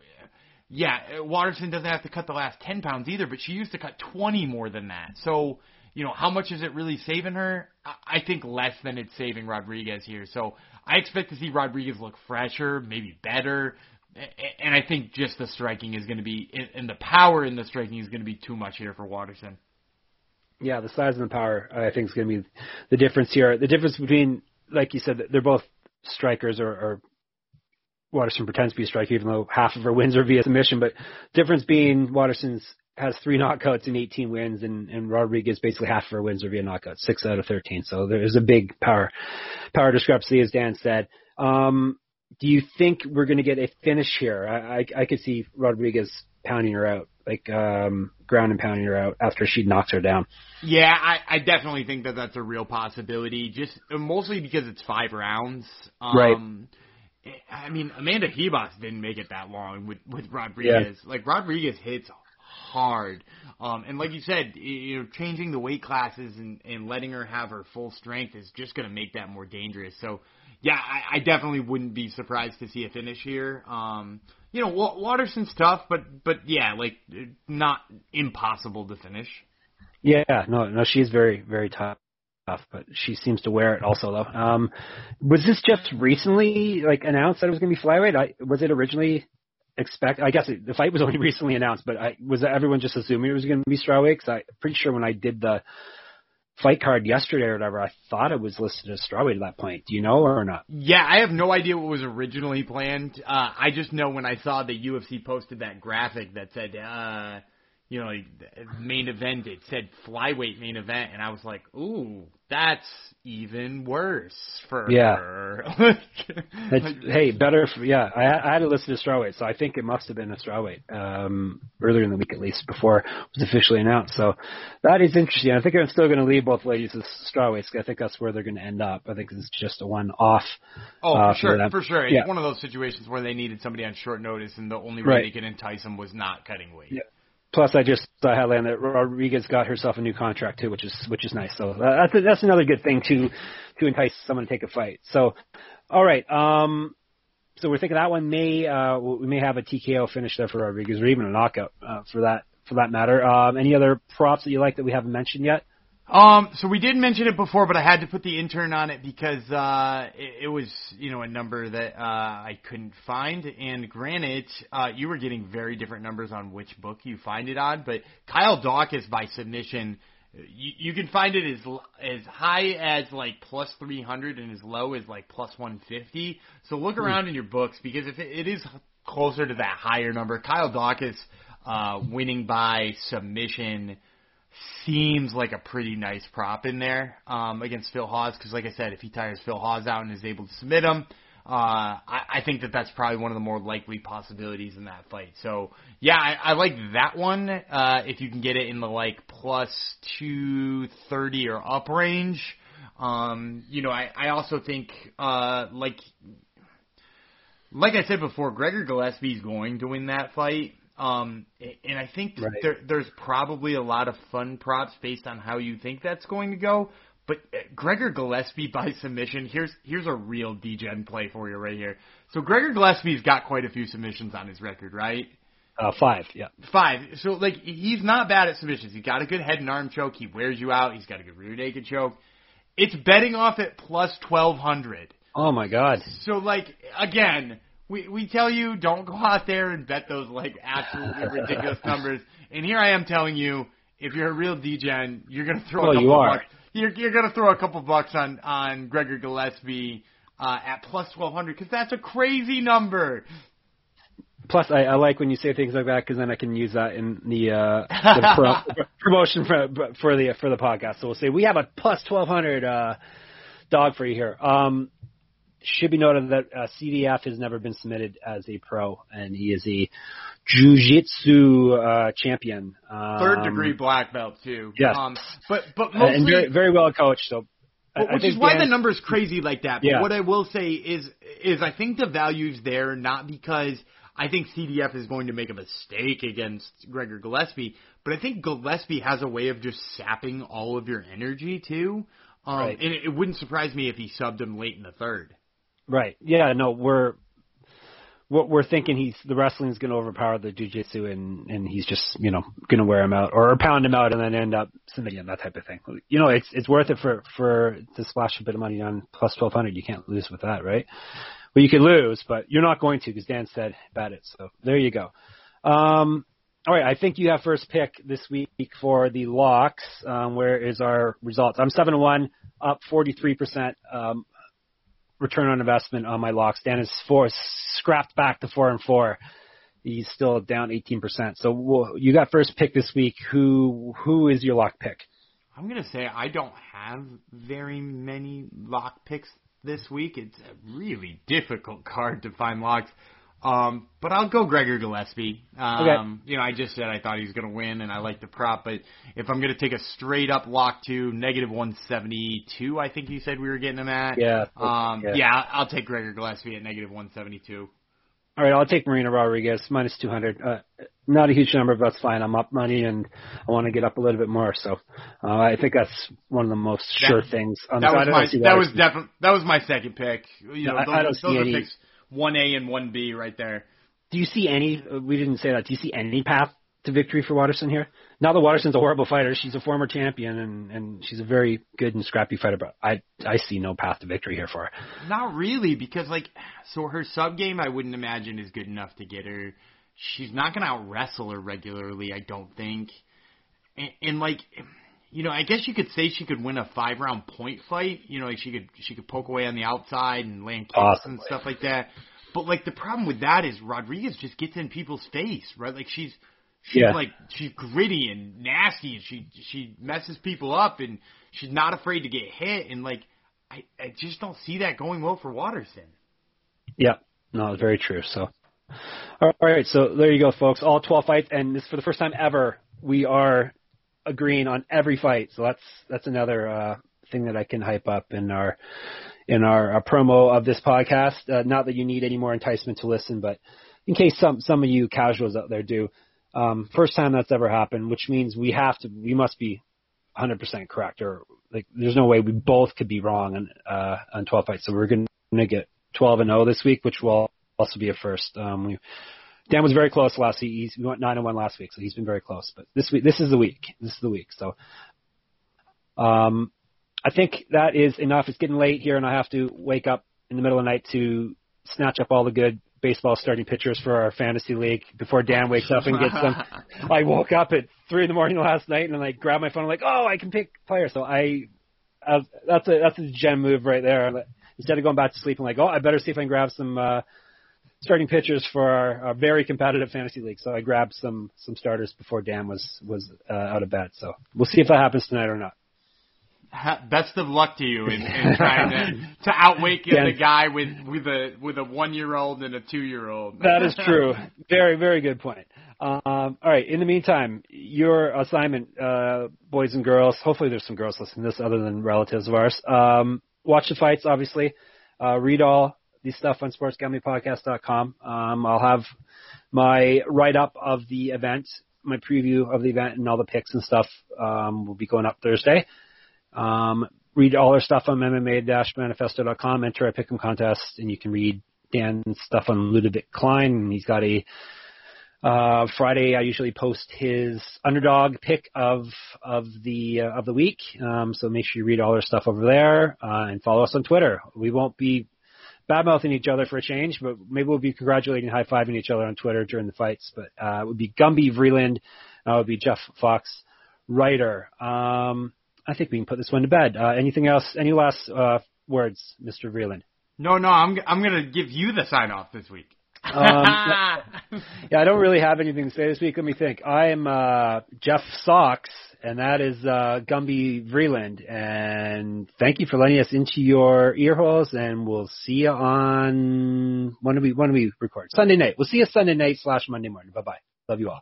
yeah, Waterson doesn't have to cut the last 10 pounds either, but she used to cut 20 more than that. So, you know, how much is it really saving her? I think less than it's saving Rodriguez here. So I expect to see Rodriguez look fresher, maybe better. And I think just the striking is going to be, and the power in the striking is going to be too much here for Waterson. Yeah, the size and the power, I think, is going to be the difference here. The difference between, like you said, they're both strikers or, or Waterson pretends to be a striker, even though half of her wins are via submission. But difference being Waterson's has three knockouts and 18 wins, and, and Rodriguez basically half of her wins are via knockouts, six out of 13. So there's a big power power discrepancy, as Dan said. Um, do you think we're going to get a finish here? I, I, I could see Rodriguez pounding her out, like um, ground and pounding her out after she knocks her down. Yeah, I, I definitely think that that's a real possibility. Just mostly because it's five rounds. Um, right I mean, Amanda Ribas didn't make it that long with with Rodriguez. Yeah. Like Rodriguez hits hard, um, and like you said, you know, changing the weight classes and and letting her have her full strength is just going to make that more dangerous. So, yeah, I, I definitely wouldn't be surprised to see a finish here. Um, you know, Waterson's tough, but but yeah, like not impossible to finish. Yeah, no, no, she's very very tough but she seems to wear it also though. Um, was this just recently like announced that it was going to be flyweight? I, was it originally expect? I guess it, the fight was (laughs) only recently announced, but I, was everyone just assuming it was going to be strawweight? Because I'm pretty sure when I did the fight card yesterday or whatever, I thought it was listed as strawweight at that point. Do you know or not? Yeah, I have no idea what was originally planned. Uh, I just know when I saw the UFC posted that graphic that said. Uh, you know, main event. It said flyweight main event, and I was like, ooh, that's even worse for yeah. her. (laughs) like, hey, better. For, yeah, I, I had to listen to strawweight, so I think it must have been a strawweight um, earlier in the week at least before it was officially announced. So that is interesting. I think I'm still going to leave both ladies as strawweights. I think that's where they're going to end up. I think it's just a one-off. Oh, uh, for sure, for, for sure. Yeah. It's one of those situations where they needed somebody on short notice, and the only way right. they could entice them was not cutting weight. Yeah. Plus, I just saw headline that Rodriguez got herself a new contract too, which is which is nice. So uh, that's that's another good thing to to entice someone to take a fight. So, all right. Um, so we're thinking that one may uh, we may have a TKO finish there for Rodriguez, or even a knockout uh, for that for that matter. Um, any other props that you like that we haven't mentioned yet? Um, so we did mention it before, but I had to put the intern on it because uh, it, it was you know a number that uh, I couldn't find. And granted, uh, you were getting very different numbers on which book you find it on. But Kyle Daukaus by submission, you, you can find it as as high as like plus three hundred and as low as like plus one fifty. So look around in your books because if it, it is closer to that higher number, Kyle Daukaus uh, winning by submission seems like a pretty nice prop in there um, against Phil Hawes because, like I said, if he tires Phil Hawes out and is able to submit him, uh, I, I think that that's probably one of the more likely possibilities in that fight. So yeah, I, I like that one. Uh, if you can get it in the like plus two thirty or up range, um, you know, I, I also think uh, like like I said before, Gregor Gillespie is going to win that fight. Um, and I think right. there, there's probably a lot of fun props based on how you think that's going to go. But uh, Gregor Gillespie (laughs) by submission, here's here's a real DGen play for you right here. So Gregor Gillespie's got quite a few submissions on his record, right? Uh, five, yeah. Five. So like he's not bad at submissions. He's got a good head and arm choke. He wears you out. He's got a good rear naked choke. It's betting off at plus twelve hundred. Oh my god. So like again, we we tell you don't go out there and bet those like absolutely (laughs) ridiculous numbers. And here I am telling you, if you're a real DGen, you're gonna throw well, a couple you are. bucks. You're you're gonna throw a couple bucks on on Gregor Gillespie uh, at plus twelve hundred because that's a crazy number. Plus, I, I like when you say things like that because then I can use that in the, uh, the (laughs) pro, promotion for for the for the podcast. So we'll say we have a plus twelve hundred uh, dog for you here. Um, should be noted that uh, CDF has never been submitted as a pro, and he is a jiu-jitsu uh, champion. Um, Third degree black belt too. Yes. Um, but but mostly and very, very well coached. So, but, I, which I is why Dan, the number's crazy like that. But Yeah. what I will say is is I think the value's there not because I think CDF is going to make a mistake against Gregor Gillespie, but I think Gillespie has a way of just sapping all of your energy too. Um, Right. And it, it wouldn't surprise me if he subbed him late in the third. Right. Yeah. No, we're what we're thinking he's the wrestling's going to overpower the jujitsu and and he's just you know going to wear him out or pound him out and then end up submitting that type of thing. You know, it's it's worth it for for to splash a bit of money on plus twelve hundred. You can't lose with that, right? Well, you could lose, but you're not going to because Dan said bet it. So there you go. Um, all right, I think you have first pick this week for the locks. Um, where is our results? I'm seven and one, up 43 percent. Um, return on investment on my locks. Dan is four, scrapped back to four and four. He's still down 18%. So you got first pick this week. Who who is your lock pick? I'm gonna say I don't have very many lock picks this week. It's a really difficult card to find locks. Um, but I'll go Gregor Gillespie. Um, okay. You know, I just said I thought he was going to win, and I like the prop. But if I'm going to take a straight up lock to negative 172, I think you said we were getting him at. Yeah. Um, yeah. yeah, I'll take Gregor Gillespie at negative 172. All right, I'll take Marina Rodriguez minus 200. Uh, not a huge number, but that's fine. I'm up money, and I want to get up a little bit more. So uh, I think that's one of the most that, sure things. Um, that, was my, that was definitely that was my second pick. You know, no, those, I, don't those see any. Picks one A and one B right there. Do you see any? Uh, we didn't say that. Do you see any path to victory for Waterson here? Not that Waterson's a horrible fighter. She's a former champion and and she's a very good and scrappy fighter. But I I see no path to victory here for her. Not really, because like so her sub game I wouldn't imagine is good enough to get her. She's not gonna out wrestle her regularly. I don't think. And, and like you know, I guess you could say she could win a five round point fight. You know, like she could she could poke away on the outside and land kicks Possibly. and stuff like that. But like the problem with that is Rodriguez just gets in people's face, right? Like she's she's yeah. like she's gritty and nasty and she she messes people up and she's not afraid to get hit and like I I just don't see that going well for Waterson. Yeah, no, it's very true. So, all right, so there you go, folks. All 12 fights, and this for the first time ever, we are agreeing on every fight. So that's that's another uh, thing that I can hype up in our in our, our promo of this podcast. Uh, not that you need any more enticement to listen, but in case some some of you casuals out there do, um, first time that's ever happened, which means we have to we must be 100% correct, or like there's no way we both could be wrong on uh, on 12 fights. So we're going to get 12 and 0 this week, which will also be a first. Um, we Dan was very close last week. He's, we went nine and one last week, so he's been very close. But this week, this is the week. This is the week. So, um, I think that is enough. It's getting late here, and I have to wake up in the middle of the night to snatch up all the good baseball starting pitchers for our fantasy league before Dan wakes up and gets them. (laughs) I woke up at three in the morning last night and I grabbed my phone. I'm like, oh, I can pick players. So I, I that's a that's a gem move right there. Instead of going back to sleep, I'm like, oh, I better see if I can grab some uh, starting pitchers for our, our very competitive fantasy league. So I grabbed some some starters before Dan was was uh, out of bed. So we'll see if that happens tonight or not. Best of luck to you in, in (laughs) trying to to outwake the guy with with a with a one year old and a two year old. that is (laughs) true. Very very good point. Um, all right. In the meantime, your assignment, uh, boys and girls. Hopefully, there's some girls listening to this other than relatives of ours. Um, watch the fights, obviously. Uh, read all the stuff on sportsgamblingpodcast.com. Um, I'll have my write up of the event, my preview of the event, and all the picks and stuff um, will be going up Thursday. Um, read all our stuff on MMA-manifesto.com. Enter a pick'em contest, and you can read Dan's stuff on Ludovic Klein. He's got a uh, Friday. I usually post his underdog pick of of the uh, of the week. Um, so make sure you read all our stuff over there uh, and follow us on Twitter. We won't be bad mouthing each other for a change, but maybe we'll be congratulating, high fiving each other on Twitter during the fights. But uh, it would be Gumby Vreeland, uh, it would be Jeff Fox Writer. Um, I think we can put this one to bed. Uh, anything else? Any last uh, words, Mr. Vreeland? No, no, I'm I'm gonna give you the sign off this week. Um, (laughs) yeah, I don't really have anything to say this week. Let me think. I am uh, Jeff Socks and that is uh, Gumby Vreeland. And thank you for letting us into your ear holes, and we'll see you on when do we when do we record? Sunday night. We'll see you Sunday night slash Monday morning. Bye bye. Love you all.